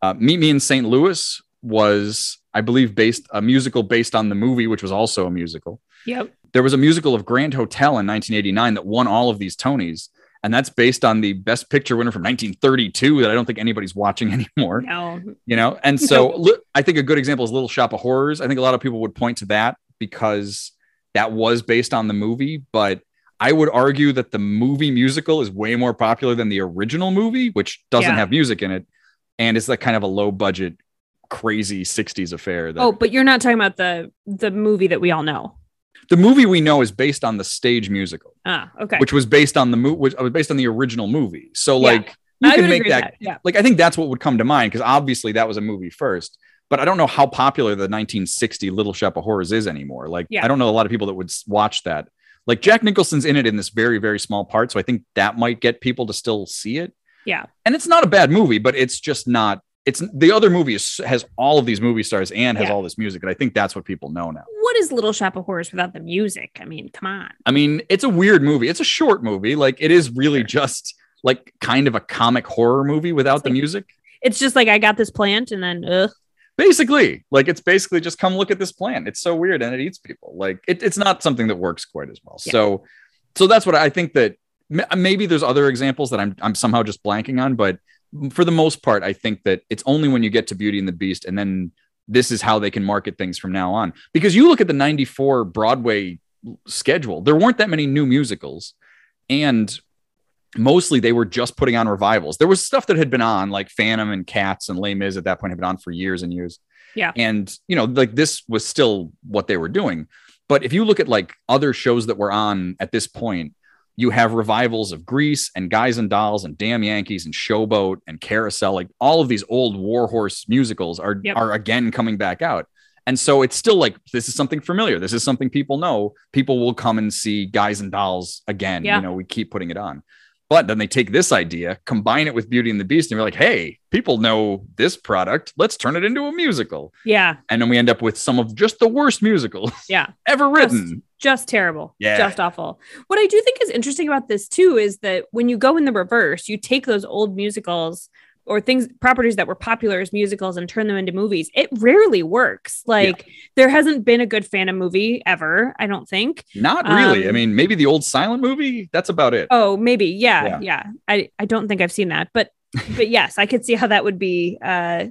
Speaker 2: Uh, Meet Me in St. Louis was, I believe, based a musical based on the movie, which was also a musical.
Speaker 1: Yep.
Speaker 2: There was a musical of Grand Hotel in 1989 that won all of these Tonys, and that's based on the Best Picture winner from 1932 that I don't think anybody's watching [LAUGHS] anymore.
Speaker 1: No.
Speaker 2: You know, and [LAUGHS] so I think a good example is Little Shop of Horrors. I think a lot of people would point to that because that was based on the movie, but I would argue that the movie musical is way more popular than the original movie, which doesn't
Speaker 1: Yeah.
Speaker 2: have music in it, and it's like kind of a low budget, crazy '60s affair. That,
Speaker 1: Oh, but you're not talking about the the movie that we all know.
Speaker 2: The movie we know is based on the stage musical,
Speaker 1: Ah, okay.
Speaker 2: which was based on the movie, which was based on the original movie. So
Speaker 1: Yeah.
Speaker 2: like you
Speaker 1: I
Speaker 2: can make that,
Speaker 1: with Yeah.
Speaker 2: like I think that's what would come to mind because obviously that was a movie first. But I don't know how popular the 1960 Little Shop of Horrors is anymore. Like
Speaker 1: Yeah.
Speaker 2: I don't know a lot of people that would watch that. Like Jack Nicholson's in it in this very very small part, so I think that might get people to still see it.
Speaker 1: Yeah.
Speaker 2: and it's not a bad movie, but it's just not. It's the other movie is, has all of these movie stars and has
Speaker 1: Yeah.
Speaker 2: all this music, and I think that's what people know now.
Speaker 1: What is Little Shop of Horrors without the music? I mean, come on.
Speaker 2: I mean, it's a weird movie. It's a short movie. Like it is really just like kind of a comic horror movie without the
Speaker 1: like-
Speaker 2: music.
Speaker 1: It's just like I got this plant and then ugh.
Speaker 2: Basically, like it's basically just come look at this plant. It's so weird and it eats people. Like it, it's not something that works quite as well.
Speaker 1: Yeah.
Speaker 2: So, so that's what I think that maybe there's other examples that I'm I'm somehow just blanking on, but for the most part, I think that it's only when you get to Beauty and the Beast and then this is how they can market things from now on. Because you look at the 94 Broadway schedule, there weren't that many new musicals. And mostly they were just putting on revivals. There was stuff that had been on, like Phantom and Cats and Les Mis at that point had been on for years and years.
Speaker 1: Yeah.
Speaker 2: And, you know, like this was still what they were doing. But if you look at like other shows that were on at this point, you have revivals of Grease and Guys and Dolls and Damn Yankees and Showboat and Carousel. Like all of these old Warhorse musicals are
Speaker 1: Yep.
Speaker 2: are again coming back out. And so it's still like this is something familiar. This is something people know. People will come and see Guys and Dolls again.
Speaker 1: Yeah.
Speaker 2: You know, we keep putting it on. But then they take this idea, combine it with Beauty and the Beast, and you're like, hey, people know this product. Let's turn it into a musical.
Speaker 1: Yeah.
Speaker 2: And then we end up with some of just the worst musicals [LAUGHS]
Speaker 1: Yeah.
Speaker 2: ever written.
Speaker 1: Just terrible.
Speaker 2: Yeah.
Speaker 1: Just awful. What I do think is interesting about this too is that when you go in the reverse, you take those old musicals or things properties that were popular as musicals and turn them into movies. It rarely works. Like there hasn't been a good Phantom movie ever, I don't think.
Speaker 2: Not really. I
Speaker 1: Um,
Speaker 2: mean, maybe the old silent movie. That's about it.
Speaker 1: Oh, maybe. Yeah,
Speaker 2: Yeah.
Speaker 1: yeah. I I don't think I've seen that, but [LAUGHS] but yes, I could see how that would be uh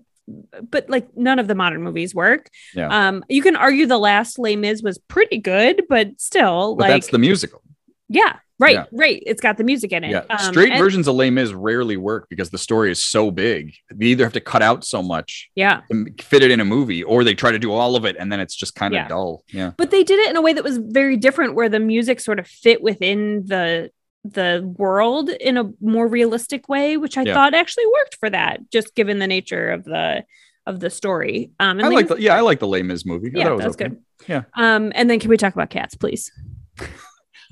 Speaker 1: but like none of the modern movies work.
Speaker 2: Yeah.
Speaker 1: Um you can argue the last Les Mis was pretty good, but still
Speaker 2: but
Speaker 1: like
Speaker 2: that's the musical.
Speaker 1: yeah, right,
Speaker 2: Yeah.
Speaker 1: right. It's got the music in it.
Speaker 2: Yeah.
Speaker 1: Um,
Speaker 2: Straight
Speaker 1: and-
Speaker 2: versions of Les Mis rarely work because the story is so big. They either have to cut out so much
Speaker 1: Yeah.
Speaker 2: to fit it in a movie, or they try to do all of it and then it's just kind of
Speaker 1: Yeah.
Speaker 2: dull. Yeah.
Speaker 1: But they did it in a way that was very different where the music sort of fit within the the world in a more realistic way, which I
Speaker 2: Yeah.
Speaker 1: thought actually worked for that, just given the nature of the of the story. Um and
Speaker 2: I like the yeah, I like the Les Mis movie.
Speaker 1: Yeah,
Speaker 2: it was
Speaker 1: that's
Speaker 2: okay.
Speaker 1: good.
Speaker 2: Yeah.
Speaker 1: Um, and then can we talk about cats, please? [LAUGHS]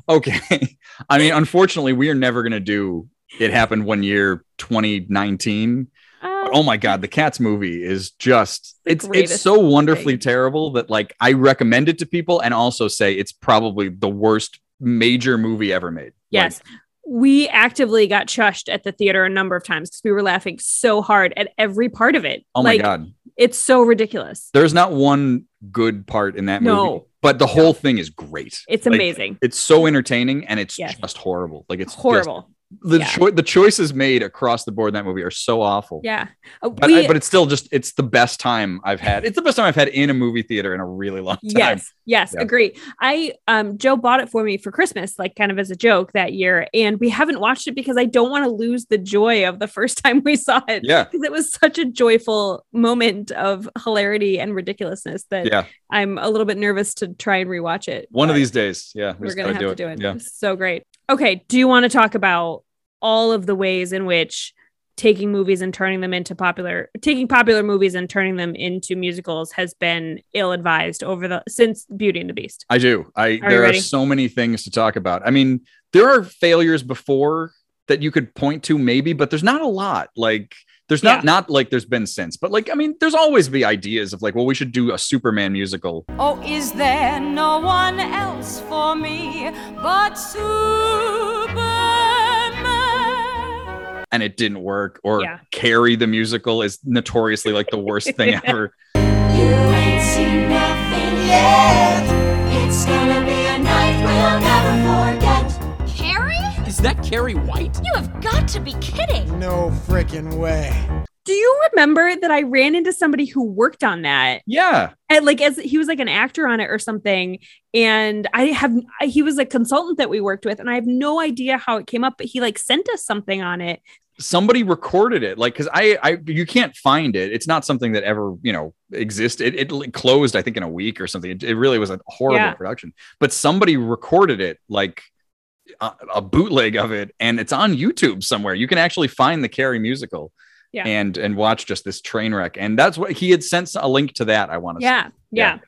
Speaker 2: Okay. [LAUGHS] I mean, unfortunately, we are never gonna do it happened one year 2019
Speaker 1: Uh,
Speaker 2: oh my god the cats movie is just it's it's so wonderfully
Speaker 1: thing.
Speaker 2: terrible that like i recommend it to people and also say it's probably the worst major movie ever made
Speaker 1: yes. we actively got shushed at the theater a number of times because we were laughing so hard at every part of it.
Speaker 2: oh my
Speaker 1: like,
Speaker 2: god
Speaker 1: It's so ridiculous.
Speaker 2: there's not one good part in that movie
Speaker 1: No.
Speaker 2: but the whole thing is great
Speaker 1: It's
Speaker 2: Like,
Speaker 1: amazing.
Speaker 2: it's so entertaining and it's
Speaker 1: Yes.
Speaker 2: just horrible like it's just-
Speaker 1: Horrible.
Speaker 2: The
Speaker 1: Yeah.
Speaker 2: choi- the choices made across the board in that movie are so awful
Speaker 1: yeah. Uh,
Speaker 2: but,
Speaker 1: we-
Speaker 2: I- but it's still just it's the best time I've had. It's the best time I've had in a movie theater in a really long [LAUGHS] time.
Speaker 1: Yes, yes,
Speaker 2: Yeah.
Speaker 1: agree. I um Joe bought it for me for Christmas, like kind of as a joke that year, and we haven't watched it because I don't want to lose the joy of the first [LAUGHS] time we saw it.
Speaker 2: Yeah.
Speaker 1: because it was such a joyful moment of hilarity and ridiculousness that
Speaker 2: Yeah.
Speaker 1: I'm a little bit nervous to try and rewatch it.
Speaker 2: One of these days. Yeah. we
Speaker 1: we're gonna have
Speaker 2: gotta
Speaker 1: to do it.
Speaker 2: Yeah.
Speaker 1: So great. Okay, do you want to talk about all of the ways in which taking movies and turning them into popular taking popular movies and turning them into musicals has been ill advised over the since Beauty and the Beast.
Speaker 2: I do. I
Speaker 1: you
Speaker 2: there are
Speaker 1: ready?
Speaker 2: so many things to talk about. I mean, there are failures before that you could point to, maybe, but there's not a lot. Like there's not
Speaker 1: Yeah.
Speaker 2: not like there's been since, but like I mean, there's always be ideas of like, well, we should do a Superman musical.
Speaker 4: Oh, is there no one else for me but Superman?
Speaker 2: And it didn't work, or
Speaker 1: Yeah.
Speaker 2: Carrie the musical is notoriously like the worst thing [LAUGHS]
Speaker 1: Yeah.
Speaker 2: ever.
Speaker 5: You ain't seen nothing yet. It's gonna be a night we'll never forget.
Speaker 6: Carrie?
Speaker 3: Is that Carrie White?
Speaker 6: You have got to be kidding.
Speaker 7: No freaking way.
Speaker 1: Do you remember that I ran into somebody who worked on that?
Speaker 2: Yeah.
Speaker 1: And like as he was like an actor on it or something and I have he was a consultant that we worked with and I have no idea how it came up but he like sent us something on it
Speaker 2: somebody recorded it like because I, I you can't find it it's not something that ever you know existed it, it closed i think in a week or something it, it really was a horrible
Speaker 1: Yeah.
Speaker 2: production but somebody recorded it like a, a bootleg of it and it's on youtube somewhere you can actually find the carrie musical
Speaker 1: Yeah.
Speaker 2: and and watch just this train wreck and that's what he had sent a link to that i want to
Speaker 1: Yeah, yeah.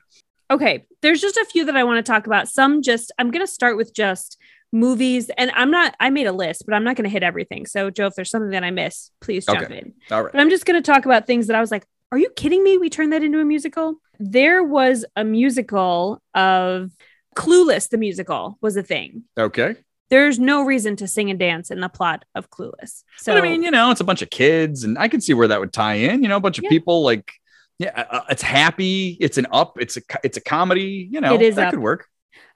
Speaker 1: Okay. There's just a few that I want to talk about. Some just, I'm going to start with just movies. And I'm not, I made a list, but I'm not going to hit everything. So, Joe, if there's something that I miss, please jump
Speaker 2: Okay.
Speaker 1: in.
Speaker 2: all right
Speaker 1: But I'm just going to talk about things that I was like, are you kidding me? We turned that into a musical? There was a musical of Clueless, the musical was a thing.
Speaker 2: okay
Speaker 1: There's no reason to sing and dance in the plot of Clueless. So,
Speaker 2: but I mean, you know, it's a bunch of kids, and I can see where that would tie in. You know, a bunch of
Speaker 1: Yeah.
Speaker 2: people like, yeah, uh, it's happy, it's an up, it's a it's a comedy. You know,
Speaker 1: It is
Speaker 2: that
Speaker 1: up.
Speaker 2: could work.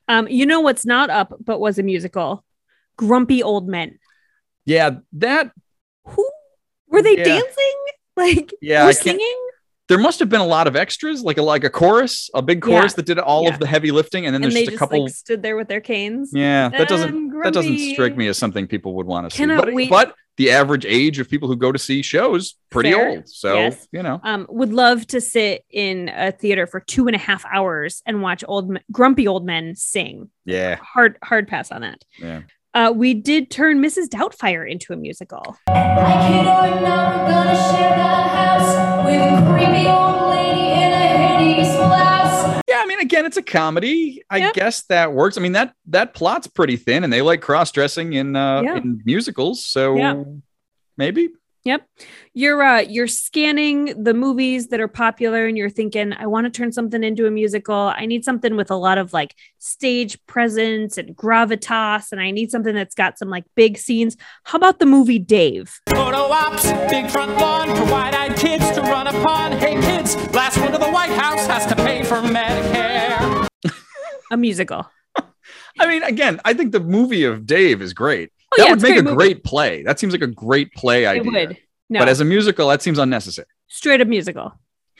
Speaker 1: um, you know what's not up, but was a musical? Grumpy Old Men.
Speaker 2: Yeah, that.
Speaker 1: who were they
Speaker 2: Yeah.
Speaker 1: dancing? [LAUGHS] Like
Speaker 2: Yeah,
Speaker 1: were singing?
Speaker 2: There must have been a lot of extras, like a like a chorus, a big
Speaker 1: Yeah.
Speaker 2: chorus that did all
Speaker 1: Yeah.
Speaker 2: of the heavy lifting, and then
Speaker 1: And
Speaker 2: there's just
Speaker 1: just
Speaker 2: a couple.
Speaker 1: like stood there with their canes.
Speaker 2: yeah, that doesn't
Speaker 1: I'm
Speaker 2: that doesn't strike me as something people would want to see. But,
Speaker 1: wait.
Speaker 2: but the average age of people who go to see shows pretty
Speaker 1: Fair.
Speaker 2: old, so
Speaker 1: Yes.
Speaker 2: you know.
Speaker 1: Um, would love to sit in a theater for two and a half hours and watch old grumpy old men sing.
Speaker 2: Yeah,
Speaker 1: Hard hard pass on that.
Speaker 2: yeah.
Speaker 1: Uh, we did turn Mrs. Doubtfire into a musical.
Speaker 5: Like it or not, we're gonna share that house with a creepy old lady in a hideous blouse.
Speaker 2: Yeah, I mean, again, it's a comedy. I
Speaker 1: Yep.
Speaker 2: guess that works. I mean that that plot's pretty thin, and they like cross dressing in uh,
Speaker 1: Yeah.
Speaker 2: in musicals, so
Speaker 1: Yeah.
Speaker 2: maybe.
Speaker 1: Yep. You're uh you're scanning the movies that are popular and you're thinking, I want to turn something into a musical. I need something with a lot of like stage presence and gravitas, and I need something that's got some like big scenes. How about the movie Dave?
Speaker 3: Photo ops, big front lawn for wide-eyed kids to run upon. Hey kids, last one to the White House has to pay for Medicare.
Speaker 1: A musical. [LAUGHS]
Speaker 2: I mean, again, I think the movie of Dave is great.
Speaker 1: Oh,
Speaker 2: that
Speaker 1: yeah,
Speaker 2: would make a
Speaker 1: great movie.
Speaker 2: great play. That seems like a great play idea.
Speaker 1: It would. No,
Speaker 2: But as a musical, that seems unnecessary.
Speaker 1: straight up musical.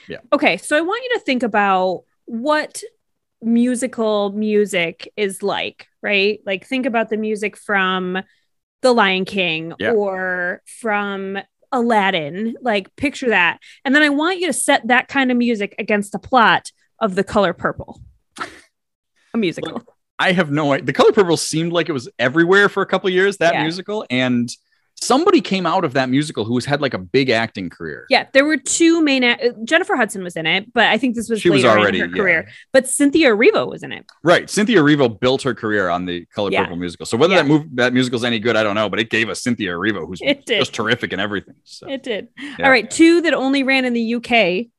Speaker 2: Yeah.
Speaker 1: Okay, so I want you to think about what musical music is like, right? Like think about the music from The Lion King
Speaker 2: Yeah.
Speaker 1: or from Aladdin. Like picture that. And then I want you to set that kind of music against the plot of The Color Purple. A musical.
Speaker 2: I have no idea. The Color Purple seemed like it was everywhere for a couple years, that
Speaker 1: Yeah.
Speaker 2: musical. And somebody came out of that musical who has had like a big acting career.
Speaker 1: yeah, there were two main. A- Jennifer Hudson was in it, but I think this was
Speaker 2: She was already
Speaker 1: in her
Speaker 2: yeah.
Speaker 1: career. But Cynthia Erivo was in it.
Speaker 2: Right. Cynthia Erivo built her career on the Color
Speaker 1: Yeah.
Speaker 2: Purple musical. So whether
Speaker 1: Yeah.
Speaker 2: that move that musical's any good, I don't know, but it gave us Cynthia Erivo, who's just terrific in everything. So
Speaker 1: It did. All right, two that only ran in the UK.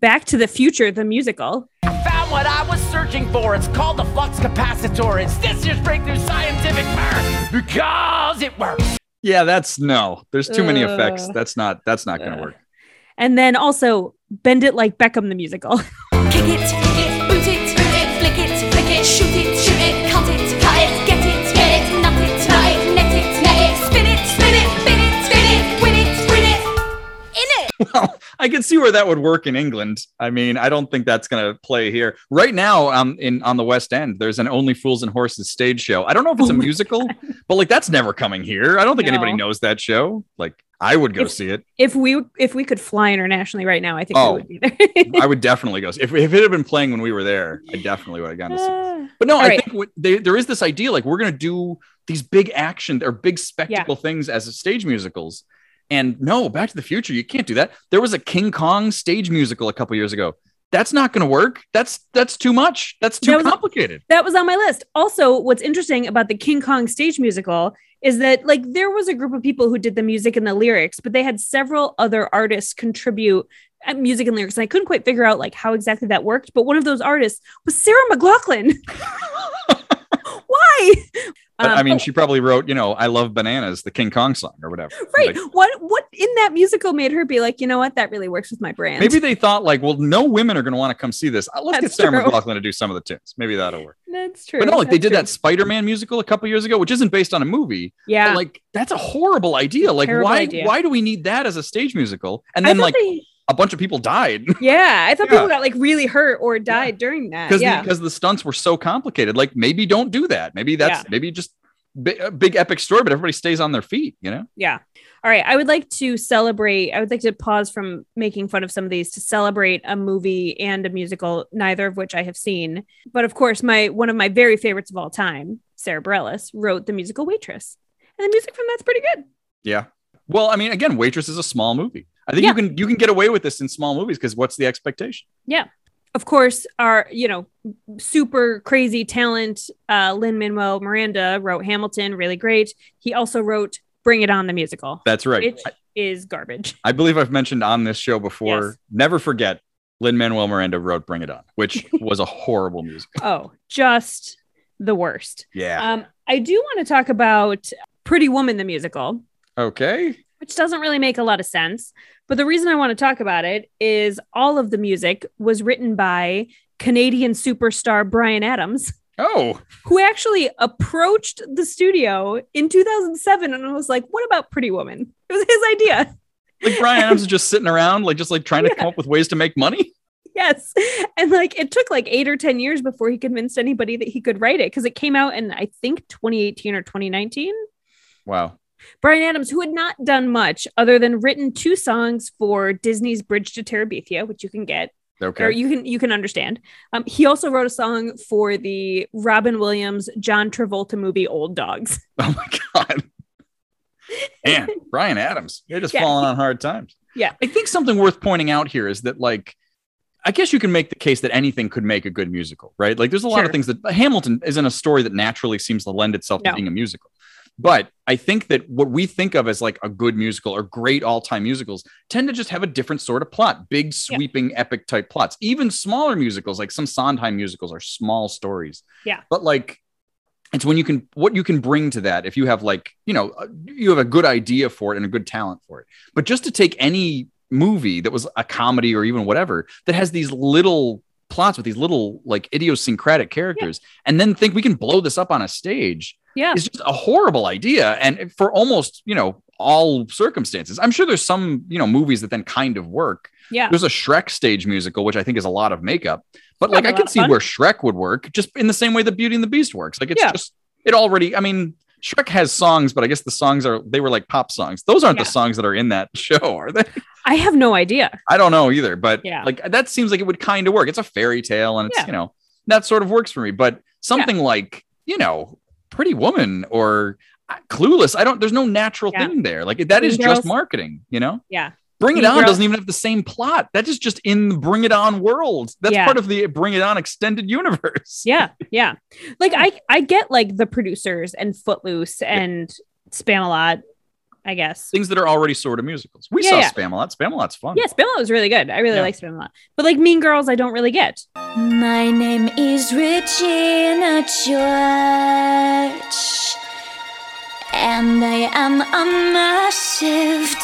Speaker 1: Back to the Future, the musical.
Speaker 7: Searching for. It's called the flux capacitor. It's this year's breakthrough scientific mirror because it works.
Speaker 2: yeah, that's no. There's too many effects.
Speaker 1: Uh,
Speaker 2: That's not that's not gonna
Speaker 1: uh.
Speaker 2: work.
Speaker 1: And then also Bend It Like Beckham, the musical.
Speaker 5: Kick it, [LAUGHS]
Speaker 2: Well, I can see where that would work in England. I mean, I don't think that's going to play here. Right now, um, in on the West End, there's an Only Fools and Horses stage show. I don't know if it's
Speaker 1: Oh
Speaker 2: a musical, but like that's never coming here. I don't think anybody knows that show. Like, I would go
Speaker 1: If-
Speaker 2: see it.
Speaker 1: If we if we could fly internationally right now, I think
Speaker 2: Oh.
Speaker 1: we would be there.
Speaker 2: I would definitely go. See. If, if it had been playing when we were there, I definitely would have gone to see. it.
Speaker 1: Ah.
Speaker 2: But no,
Speaker 1: All
Speaker 2: I
Speaker 1: right.
Speaker 2: think what they, there is this idea like we're going to do these big action or big spectacle things as stage musicals. And no, Back to the Future, you can't do that. There was a King Kong stage musical a couple years ago. That's not going to work. That's that's too much. That's too
Speaker 1: That was-
Speaker 2: complicated.
Speaker 1: that was on my list. Also, what's interesting about the King Kong stage musical is that like there was a group of people who did the music and the lyrics, but they had several other artists contribute uh, music and lyrics. And I couldn't quite figure out like how exactly that worked, but one of those artists was Sarah McLachlan. [LAUGHS] Why?
Speaker 2: But,
Speaker 1: Um,
Speaker 2: I mean,
Speaker 1: oh,
Speaker 2: she probably wrote, you know, "I Love Bananas," the King Kong song or whatever.
Speaker 1: right.
Speaker 2: Like,
Speaker 1: what what in that musical made her be like, you know what, that really works with my brand.
Speaker 2: maybe they thought like, well, no women are going to want to come see this. Uh, Let's get Sarah
Speaker 1: true.
Speaker 2: McLachlan to do some of the tunes. Maybe that'll work.
Speaker 1: that's true.
Speaker 2: But no, like they did
Speaker 1: true.
Speaker 2: that Spider-Man musical a couple years ago, which isn't based on a movie.
Speaker 1: Yeah.
Speaker 2: But, like that's a horrible idea. Like
Speaker 1: Terrible
Speaker 2: why
Speaker 1: idea.
Speaker 2: why do we need that as a stage musical? And then like
Speaker 1: they-
Speaker 2: a bunch of people died [LAUGHS]
Speaker 1: yeah, I thought
Speaker 2: Yeah.
Speaker 1: people got like really hurt or died during that.
Speaker 2: because
Speaker 1: Yeah.
Speaker 2: because the, stunts were so complicated. Like maybe don't do that. Maybe that's
Speaker 1: Yeah.
Speaker 2: maybe just a big epic story, but everybody stays on their feet. You know?
Speaker 1: Yeah. All right, I would like to celebrate. I would like to pause from making fun of some of these to celebrate a movie and a musical, neither of which I have seen. But of course, my one of my very favorites of all time, Sara Bareilles, wrote the musical Waitress, and the music from that's pretty good.
Speaker 2: Yeah. Well, I mean, again, Waitress is a small movie. I think
Speaker 1: Yeah.
Speaker 2: you can you can get away with this in small movies because what's the expectation?
Speaker 1: Yeah. Of course, our you know super crazy talent, uh, Lin Manuel Miranda wrote Hamilton, really great. He also wrote Bring It On the musical,
Speaker 2: That's right.
Speaker 1: which is garbage.
Speaker 2: I believe I've mentioned on this show before.
Speaker 1: Yes.
Speaker 2: Never forget, Lin Manuel Miranda wrote "Bring It On," which [LAUGHS] was a horrible musical.
Speaker 1: Oh, just the worst.
Speaker 2: Yeah.
Speaker 1: Um, I do want to talk about Pretty Woman the musical,
Speaker 2: Okay.
Speaker 1: which doesn't really make a lot of sense. But the reason I want to talk about it is all of the music was written by Canadian superstar Bryan Adams.
Speaker 2: Oh,
Speaker 1: who actually approached the studio in 2007 and was like, What about Pretty Woman? It was his idea.
Speaker 2: like Bryan [LAUGHS] Adams is just sitting around, like just like trying to come up with ways to make money.
Speaker 1: Yes. And like it took like eight or 10 years before he convinced anybody that he could write it because it came out in, I think, 2018 or 2019.
Speaker 2: Wow.
Speaker 1: Bryan Adams, who had not done much other than written two songs for Disney's Bridge to Terabithia, which you can get
Speaker 2: Okay.
Speaker 1: or you can you can understand. Um, he also wrote a song for the Robin Williams John Travolta movie Old Dogs. [LAUGHS]
Speaker 2: oh my god. Man, Bryan Adams, you're just
Speaker 1: Yeah.
Speaker 2: falling on hard times.
Speaker 1: Yeah.
Speaker 2: I think something worth pointing out here is that like I guess you can make the case that anything could make a good musical, right? Like there's a lot
Speaker 1: Sure.
Speaker 2: of things that Hamilton isn't a story that naturally seems to lend itself
Speaker 1: No.
Speaker 2: to being a musical. But I think that what we think of as like a good musical or great all-time musicals tend to just have a different sort of plot, big
Speaker 1: Yeah.
Speaker 2: sweeping epic type plots. Even smaller musicals like some Sondheim musicals are small stories.
Speaker 1: Yeah.
Speaker 2: But like it's when you can what you can bring to that if you have like you know uh, you have a good idea for it and a good talent for it but just to take any movie that was a comedy or even whatever that has these little plots with these little like idiosyncratic characters and then think we can blow this up on a stage
Speaker 1: Yeah.
Speaker 2: it's just a horrible idea and for almost you know all circumstances i'm sure there's some you know movies that then kind of work
Speaker 1: Yeah.
Speaker 2: there's a Shrek stage musical, which I think is a lot of makeup. But
Speaker 1: That'd
Speaker 2: like I can see where Shrek would work, just in the same way that Beauty and the Beast works. Like it's
Speaker 1: Yeah.
Speaker 2: just it already. I mean, Shrek has songs, but I guess the songs are they were like pop songs. Those aren't
Speaker 1: Yeah.
Speaker 2: the songs that are in that [LAUGHS] show, are they?
Speaker 1: I have no idea.
Speaker 2: I don't know either. But
Speaker 1: Yeah.
Speaker 2: like that seems like it would kind of work. It's a fairy tale, and it's
Speaker 1: Yeah.
Speaker 2: you know that sort of works for me. But something like you know Pretty Woman or uh, Clueless, I don't. There's no natural
Speaker 1: Yeah.
Speaker 2: thing there. Like that is just marketing. You know.
Speaker 1: Yeah.
Speaker 2: Bring It
Speaker 1: Mean
Speaker 2: On
Speaker 1: Girls.
Speaker 2: doesn't even have the same plot. That is just in the Bring It On world. That's
Speaker 1: Yeah.
Speaker 2: part of the Bring It On extended universe. [LAUGHS]
Speaker 1: Yeah. Yeah. Like I I get like the producers and Footloose and Spamalot, I guess.
Speaker 2: Things that are already sort of musicals. We
Speaker 1: Yeah,
Speaker 2: saw
Speaker 1: yeah.
Speaker 2: Spamalot. Spamalot's fun.
Speaker 1: Yeah, Spamalot was really good. I really
Speaker 2: Yeah.
Speaker 1: like Spamalot. But like Mean Girls, I don't really get.
Speaker 5: My name is Regina George, and I am a massive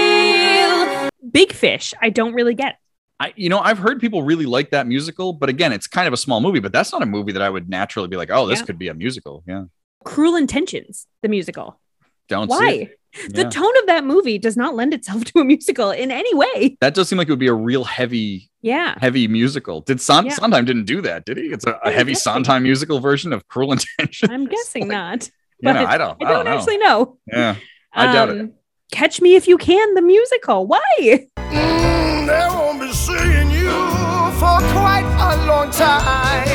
Speaker 5: deal.
Speaker 1: Big Fish, I don't really get.
Speaker 2: I, you know, I've heard people really like that musical, but again, it's kind of a small movie. But that's not a movie that I would naturally be like, oh, this
Speaker 1: Yeah.
Speaker 2: could be a musical. Yeah,
Speaker 1: Cruel Intentions, the musical.
Speaker 2: don't see
Speaker 1: Why?
Speaker 2: it.
Speaker 1: The
Speaker 2: Yeah.
Speaker 1: tone of that movie does not lend itself [LAUGHS] to a musical in any way.
Speaker 2: that does seem like it would be a real heavy,
Speaker 1: Yeah.
Speaker 2: heavy musical. Did Son-
Speaker 1: Yeah.
Speaker 2: Sondheim didn't do that, did he? It's a, a
Speaker 1: I'm
Speaker 2: heavy
Speaker 1: guessing.
Speaker 2: Sondheim musical version of Cruel Intentions.
Speaker 1: I'm [LAUGHS] guessing
Speaker 2: Like,
Speaker 1: not.
Speaker 2: You know,
Speaker 1: but
Speaker 2: I don't.
Speaker 1: I don't,
Speaker 2: know.
Speaker 1: actually know.
Speaker 2: Yeah, I doubt it.
Speaker 1: Um, Catch Me If You Can, the musical. Why?
Speaker 3: Mm, they won't be seeing you for quite a long time.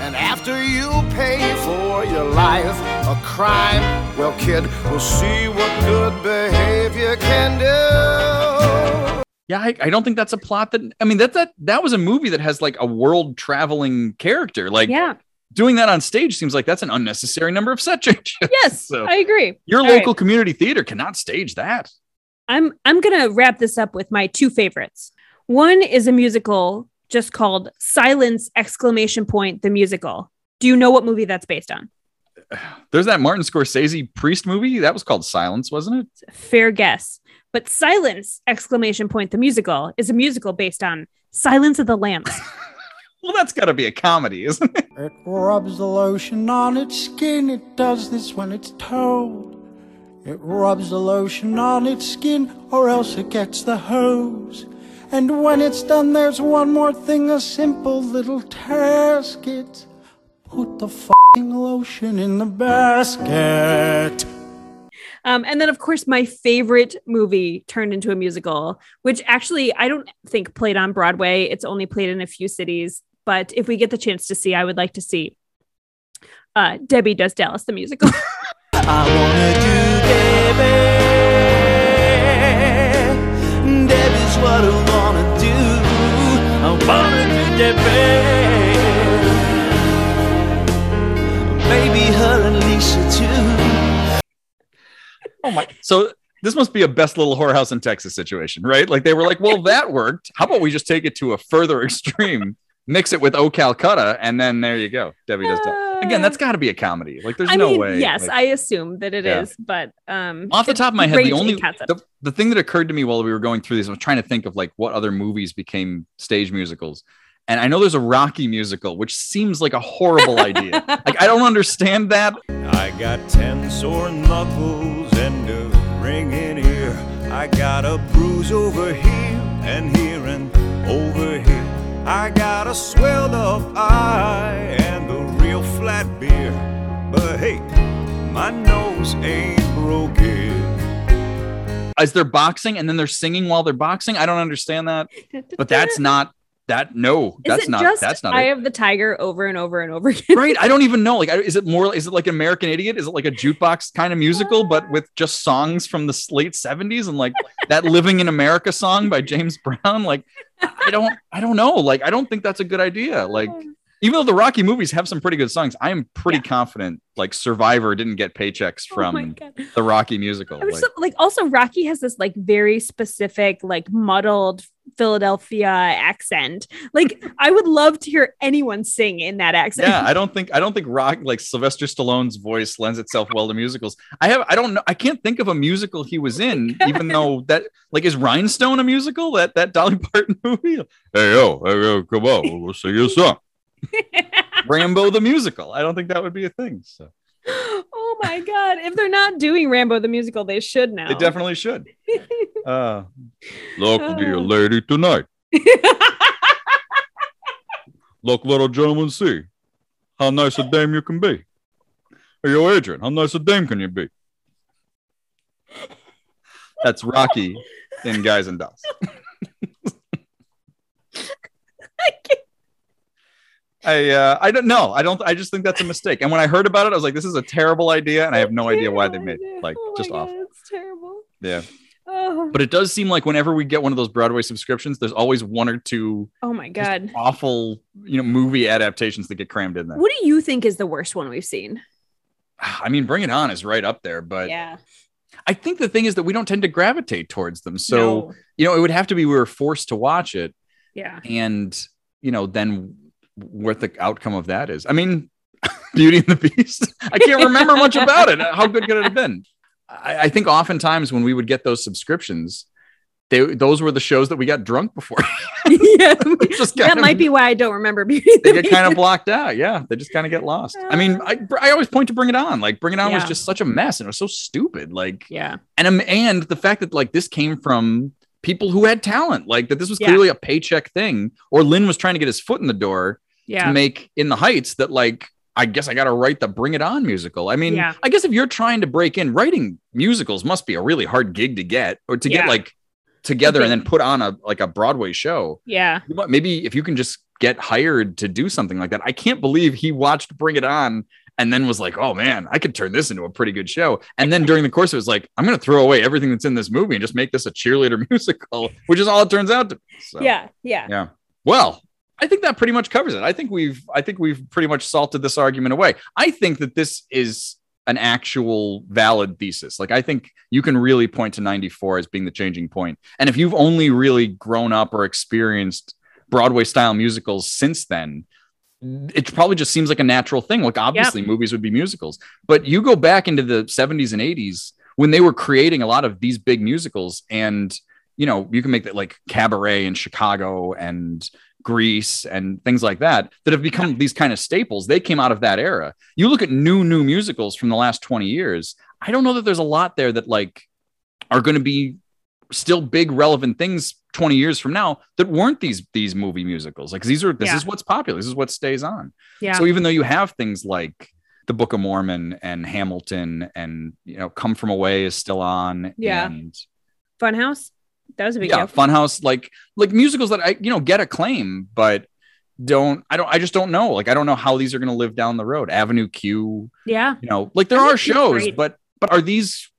Speaker 3: And after you pay for your life a crime, well, kid, we'll see what good behavior can do.
Speaker 2: Yeah, I, I don't think that's a plot that I mean that that that was a movie that has like a world traveling character. Like
Speaker 1: yeah.
Speaker 2: Doing that on stage seems like that's an unnecessary number of set changes. [LAUGHS]
Speaker 1: Yes,
Speaker 2: So-
Speaker 1: I agree.
Speaker 2: Your
Speaker 1: All right.
Speaker 2: local community theater cannot stage that.
Speaker 1: I'm I'm gonna wrap this up with my two favorites. One is a musical just called Silence! Exclamation point the musical. Do you know what movie that's based on? [SIGHS]
Speaker 2: There's that Martin Scorsese priest movie that was called Silence, wasn't it?
Speaker 1: Fair guess. But Silence! Exclamation point the musical is a musical based on Silence of the Lambs. [LAUGHS]
Speaker 2: Well, that's got to be a comedy, isn't it?
Speaker 8: It rubs the lotion on its skin. It does this when it's told. It rubs the lotion on its skin, or else it gets the hose. And when it's done, there's one more thing a simple little task. It's put the fing lotion in the basket.
Speaker 1: Um, and then, of course, my favorite movie turned into a musical, which actually I don't think played on Broadway. It's only played in a few cities. But if we get the chance to see, I would like to see uh, Debbie Does Dallas, the musical. [LAUGHS]
Speaker 9: I wanna do Debbie. Debbie's what I wanna do. I wanna do Debbie. Maybe her and Lisa too.
Speaker 2: Oh my! So this must be a best little whorehouse in Texas situation, right? Like they were like, well, that worked. How about we just take it to a further [LAUGHS] extreme, mix it with Oh Calcutta, and then there you go. Debbie does. Dallas. Again, that's got to be a comedy. Like there's
Speaker 1: I
Speaker 2: no
Speaker 1: mean,
Speaker 2: way.
Speaker 1: yes,
Speaker 2: like-
Speaker 1: I assume that it is,
Speaker 2: Yeah.
Speaker 1: but um,
Speaker 2: off the top of my head, the only the, the thing that occurred to me while we were going through these, I was trying to think of like what other movies became stage musicals. And I know there's a Rocky musical, which seems like a horrible idea. [LAUGHS] Like I don't understand that.
Speaker 9: I got ten sore knuckles and a ringing ear. I got a bruise over here and here and over here. I got a swelled up eye and a real flat beer. But hey, my nose ain't broken.
Speaker 2: Is they're boxing and then they're singing while they're boxing? I don't understand that. But that's [LAUGHS] not that. No,
Speaker 1: Is
Speaker 2: that's not. That's not
Speaker 1: Eye
Speaker 2: it.
Speaker 1: of the Tiger over and over and over again?
Speaker 2: right i don't even know like is it more is it like an american idiot is it like a jukebox kind of musical but ah. with just songs from the late 70s and like that living in america song by james brown like i don't i don't know like i don't think that's a good idea like [LAUGHS] oh. Even though the rocky movies have some pretty good songs i am pretty confident like survivor didn't get paychecks
Speaker 1: Oh
Speaker 2: from
Speaker 1: God.
Speaker 2: the rocky musical like,
Speaker 1: so- like also Rocky has this like very specific like muddled Philadelphia accent. Like I would love to hear anyone sing in that accent.
Speaker 2: yeah i don't think i don't think rock like sylvester stallone's voice lends itself well to musicals i have i don't know i can't think of a musical he was in [LAUGHS] even though that like is rhinestone a musical that that dolly parton [LAUGHS] movie hey yo hey yo come on we'll sing you a song [LAUGHS] rambo the musical. I don't think that would be a thing so.
Speaker 1: Oh my god! If they're not doing Rambo the musical, they should now.
Speaker 2: they definitely should. [LAUGHS] Uh look dear lady tonight. [LAUGHS] Look little gentleman see how nice a dame you can be. Hey yo adrian how nice a dame can you be? That's rocky in guys and dolls I uh, I don't know. I don't. I just think that's a mistake. And when I heard about it, I was like, "This is a terrible idea," and I have no idea why they made it. Like,
Speaker 1: Oh
Speaker 2: just
Speaker 1: my
Speaker 2: off.
Speaker 1: It's terrible.
Speaker 2: Yeah.
Speaker 1: Oh,
Speaker 2: But it does seem like whenever we get one of those Broadway subscriptions, there's always one or two
Speaker 1: oh my god!
Speaker 2: awful, you know, movie adaptations that get crammed in there.
Speaker 1: What do you think is the worst one we've seen?
Speaker 2: I mean, Bring It On is right up there, but
Speaker 1: yeah.
Speaker 2: I think the thing is that we don't tend to gravitate towards them. So,
Speaker 1: No.
Speaker 2: you know, it would have to be we were forced to watch it,
Speaker 1: Yeah.
Speaker 2: and you know, then what the outcome of that is. I mean, [LAUGHS] Beauty and the Beast. I can't remember much about it. How good could it have been? I, I think oftentimes when we would get those subscriptions, they those were the shows that we got drunk before. [LAUGHS]
Speaker 1: yeah. [LAUGHS] that
Speaker 2: of-
Speaker 1: might be why I don't remember Beauty.
Speaker 2: they
Speaker 1: the
Speaker 2: get kind of blocked out. Yeah, they just kind of get lost. I mean, I, I always point to Bring It On. Like Bring It On was just such a mess and it was so stupid. Like,
Speaker 1: Yeah.
Speaker 2: and um, and the fact that like this came from people who had talent, like that this was
Speaker 1: Yeah.
Speaker 2: clearly a paycheck thing, or Lin was trying to get his foot in the door
Speaker 1: Yeah.
Speaker 2: to make In the Heights. That like, I guess I got to write the Bring It On musical. I mean,
Speaker 1: Yeah.
Speaker 2: I guess if you're trying to break in, writing musicals must be a really hard gig to get, or to
Speaker 1: Yeah.
Speaker 2: get like together and then put on a like a Broadway show
Speaker 1: yeah.
Speaker 2: maybe if you can just get hired to do something like that. I can't believe he watched Bring It On and then was like, oh man, I could turn this into a pretty good show. And then [LAUGHS] during the course, it was like, I'm going to throw away everything that's in this movie and just make this a cheerleader [LAUGHS] musical, which is all it turns out to be. So,
Speaker 1: Yeah. Yeah.
Speaker 2: Yeah. Well, I think that pretty much covers it. I think we've I think we've pretty much salted this argument away. I think that this is an actual valid thesis. Like I think you can really point to 94 as being the changing point. And if you've only really grown up or experienced Broadway style musicals since then, it probably just seems like a natural thing. Like obviously movies would be musicals, but you go back into the 70s and 80s when they were creating a lot of these big musicals and you know, you can make that like cabaret in Chicago and Grease and things like that that have become these kind of staples. They came out of that era. You look at new, new musicals from the last 20 years. I don't know that there's a lot there that like are going to be still big relevant things 20 years from now that weren't these these movie musicals. Like these are this
Speaker 1: Yeah.
Speaker 2: is what's popular. This is what stays on.
Speaker 1: Yeah.
Speaker 2: So even though you have things like the Book of Mormon and Hamilton and you know Come From Away is still on.
Speaker 1: Yeah.
Speaker 2: And
Speaker 1: Fun Home. That was a big
Speaker 2: yeah,
Speaker 1: deal.
Speaker 2: Fun Home, like like musicals that I you know get acclaim, but don't I don't I just don't know. Like I don't know how these are going to live down the road. Avenue Q,
Speaker 1: Yeah.
Speaker 2: you know, like there
Speaker 1: Avenue
Speaker 2: are shows, but but are these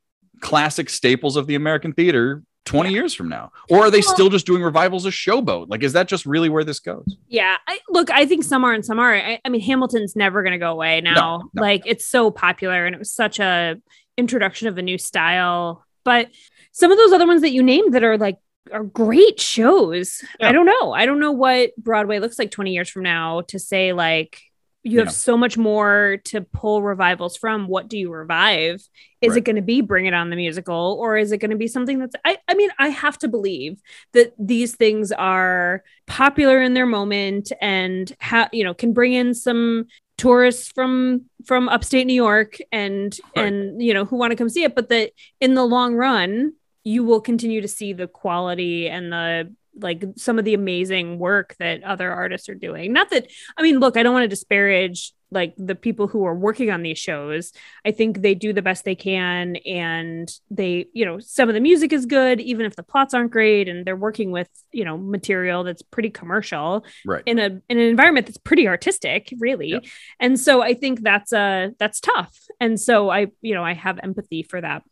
Speaker 2: classic staples of the American theater 20 years from now? Or are they
Speaker 1: Well-
Speaker 2: still just doing revivals of Showboat? Like is that just really where this goes?
Speaker 1: Yeah. I, look, I think some are and some are. I, I mean, Hamilton's never going to go away now.
Speaker 2: no.
Speaker 1: Like it's so popular and it was such a introduction of a new style. But some of those other ones that you named that are like are great shows.
Speaker 2: Yeah.
Speaker 1: I don't know. I don't know what Broadway looks like 20 years from now to say like you have
Speaker 2: Yeah.
Speaker 1: so much more to pull revivals from. What do you revive? Is
Speaker 2: Right.
Speaker 1: it going to be Bring It On the musical or is it going to be something that's I I mean, I have to believe that these things are popular in their moment and ha- you know can bring in some tourists from from upstate New York and
Speaker 2: Right.
Speaker 1: and you know who want to come see it but that in the long run you will continue to see the quality and the like some of the amazing work that other artists are doing not that i mean look i don't want to disparage like the people who are working on these shows i think they do the best they can and they you know some of the music is good even if the plots aren't great and they're working with you know material that's pretty commercial
Speaker 2: Right.
Speaker 1: in a in an environment that's pretty artistic really
Speaker 2: Yeah.
Speaker 1: and so i think that's uh that's tough and so i you know i have empathy for that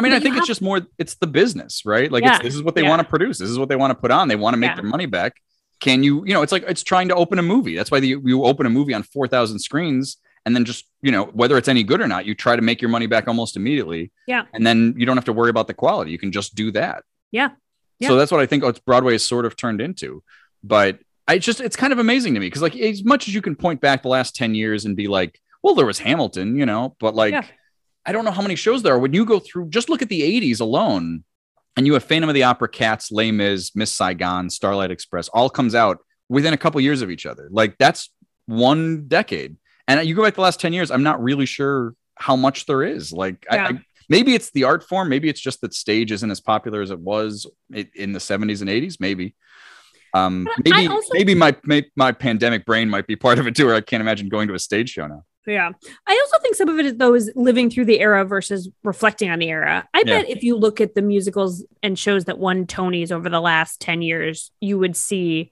Speaker 2: I mean,
Speaker 1: But
Speaker 2: I think it's just more it's the business, right? Like
Speaker 1: Yeah,
Speaker 2: it's this is what they
Speaker 1: yeah.
Speaker 2: want to produce. This is what they want to put on. They want to make
Speaker 1: Yeah.
Speaker 2: their money back. Can you, you know, it's like it's trying to open a movie. That's why the, you open a movie on 4,000 screens and then just, you know, whether it's any good or not, you try to make your money back almost immediately.
Speaker 1: Yeah.
Speaker 2: And then you don't have to worry about the quality. You can just do that.
Speaker 1: Yeah.
Speaker 2: So that's what I think oh, what Broadway is sort of turned into. But I just, it's kind of amazing to me because, like, as much as you can point back the last 10 years and be like, well, there was Hamilton, you know, but like. I don't know how many shows there are. When you go through, just look at the 80s alone, and you have Phantom of the Opera, Cats, Les Mis, Miss Saigon, Starlight Express, all comes out within a couple years of each other. Like that's one decade. And you go back the last 10 years, I'm not really sure how much there is. Like,
Speaker 1: Yeah.
Speaker 2: I, maybe it's the art form. Maybe it's just that stage isn't as popular as it was in the 70s and 80s. Maybe. Um, maybe
Speaker 1: also-
Speaker 2: maybe my, my my pandemic brain might be part of it too, or I can't imagine going to a stage show now.
Speaker 1: Yeah. I also think some of it is though is living through the era versus reflecting on the era. I
Speaker 2: Yeah.
Speaker 1: bet if you look at the musicals and shows that won Tonys over the last 10 years, you would see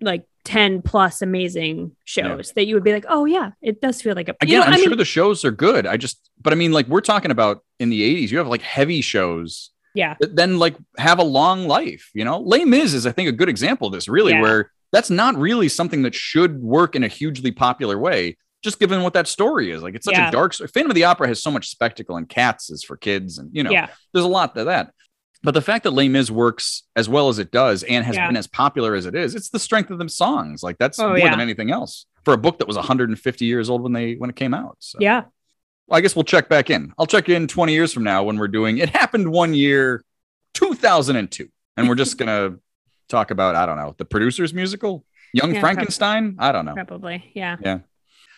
Speaker 1: like 10 plus amazing shows that you would be like, oh yeah, it does feel like a
Speaker 2: Again,
Speaker 1: you know,
Speaker 2: I'm
Speaker 1: I
Speaker 2: sure the shows are good. I just, but I mean, like we're talking about in the 80s, you have like heavy shows
Speaker 1: yeah.
Speaker 2: that then like have a long life. You know, Les Mis is, I think, a good example of this, really,
Speaker 1: Yeah.
Speaker 2: where that's not really something that should work in a hugely popular way, just given what that story is. Like it's such
Speaker 1: Yeah.
Speaker 2: a dark. Phantom of the Opera has so much spectacle, and Cats is for kids, and you know,
Speaker 1: Yeah.
Speaker 2: there's a lot to that. But the fact that Les Mis works as well as it does and has
Speaker 1: Yeah.
Speaker 2: been as popular as it is, it's the strength of them songs. Like that's
Speaker 1: Oh,
Speaker 2: more than anything else for a book that was 150 years old when they when it came out. So.
Speaker 1: Yeah.
Speaker 2: Well, I guess we'll check back in. I'll check in 20 years from now when we're doing it happened one year, 2002. And we're just going to talk about, I don't know, the producer's musical, Young Frankenstein. I don't know.
Speaker 1: Probably. Yeah. Yeah.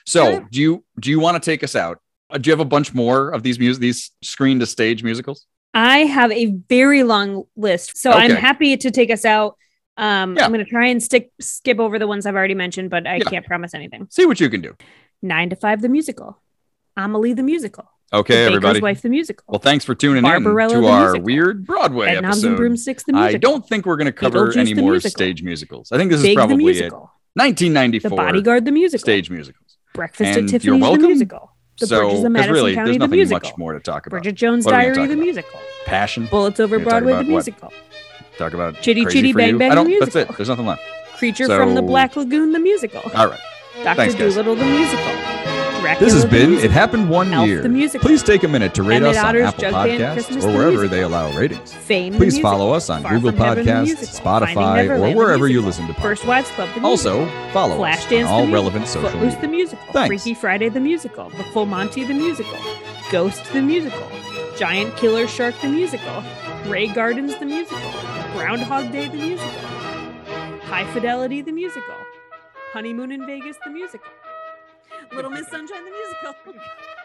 Speaker 2: So
Speaker 1: Yeah.
Speaker 2: do you, do you want to take us out? Uh, do you have a bunch more of these music, these screen to stage musicals?
Speaker 1: I have a very long list. So I'm happy to take us out. Um,
Speaker 2: Yeah.
Speaker 1: I'm going to try and stick skip over the ones I've already mentioned, but I
Speaker 2: Yeah.
Speaker 1: can't promise anything.
Speaker 2: See what you can do.
Speaker 1: Nine to Five, the musical. Amelie, the musical.
Speaker 2: Okay,
Speaker 1: the
Speaker 2: everybody.
Speaker 1: Baker's Wife, the musical.
Speaker 2: Well, thanks for tuning
Speaker 1: Barbarella
Speaker 2: in to our
Speaker 1: musical.
Speaker 2: weird Broadway
Speaker 1: and
Speaker 2: episode.
Speaker 1: Broomsticks, the musical.
Speaker 2: I don't think we're going to cover
Speaker 1: Beetlejuice
Speaker 2: any more
Speaker 1: musical.
Speaker 2: stage musicals. I think this is
Speaker 1: Big, the
Speaker 2: probably it.
Speaker 1: musical. The Bodyguard, the musical.
Speaker 2: stage musicals.
Speaker 1: Breakfast
Speaker 2: And
Speaker 1: at
Speaker 2: you're
Speaker 1: Tiffany's, the musical. The
Speaker 2: so,
Speaker 1: Bridges of Madison
Speaker 2: really,
Speaker 1: County,
Speaker 2: there's
Speaker 1: the
Speaker 2: nothing
Speaker 1: musical.
Speaker 2: much more to talk about.
Speaker 1: Bridget Jones'
Speaker 2: What are we gonna
Speaker 1: Diary, the musical.
Speaker 2: Passion.
Speaker 1: Bullets Over
Speaker 2: We're gonna talk
Speaker 1: Broadway, the
Speaker 2: about what?
Speaker 1: musical.
Speaker 2: Talk about
Speaker 1: Chitty
Speaker 2: Crazy
Speaker 1: Chitty Bang. Bang,
Speaker 2: I
Speaker 1: the
Speaker 2: don't. That's
Speaker 1: musical.
Speaker 2: it. There's nothing left.
Speaker 1: Creature from the Black Lagoon, the musical.
Speaker 2: All right.
Speaker 1: Dr.
Speaker 2: Thanks.
Speaker 1: Dolittle, the musical. Dracula,
Speaker 2: This has been. It Happened One
Speaker 1: Elf,
Speaker 2: Year. Please take a minute to rate
Speaker 1: Emmet
Speaker 2: us on
Speaker 1: Otter's
Speaker 2: Apple
Speaker 1: Jug Band
Speaker 2: Podcasts
Speaker 1: Christmas,
Speaker 2: or
Speaker 1: the
Speaker 2: wherever
Speaker 1: musical.
Speaker 2: they allow ratings.
Speaker 1: Fame, the
Speaker 2: Please
Speaker 1: musical.
Speaker 2: follow us on
Speaker 1: Far
Speaker 2: Google
Speaker 1: From Heaven, the
Speaker 2: Podcasts,
Speaker 1: musical.
Speaker 2: Spotify, or
Speaker 1: the
Speaker 2: wherever you
Speaker 1: musical.
Speaker 2: listen to podcasts.
Speaker 1: First Wives Club, the musical.
Speaker 2: Also, follow us
Speaker 1: Flashdance,
Speaker 2: on all
Speaker 1: the musical.
Speaker 2: relevant social
Speaker 1: Footloose,
Speaker 2: media.
Speaker 1: the musical.
Speaker 2: Thanks.
Speaker 1: Freaky Friday, the musical. The Full Monty, the musical. Ghost, the musical. Giant Killer Shark, the musical. Grey Gardens, the musical. Groundhog Day, the musical. High Fidelity, the musical. Honeymoon in Vegas, the musical. Little [LAUGHS] Miss Sunshine, the musical. [LAUGHS]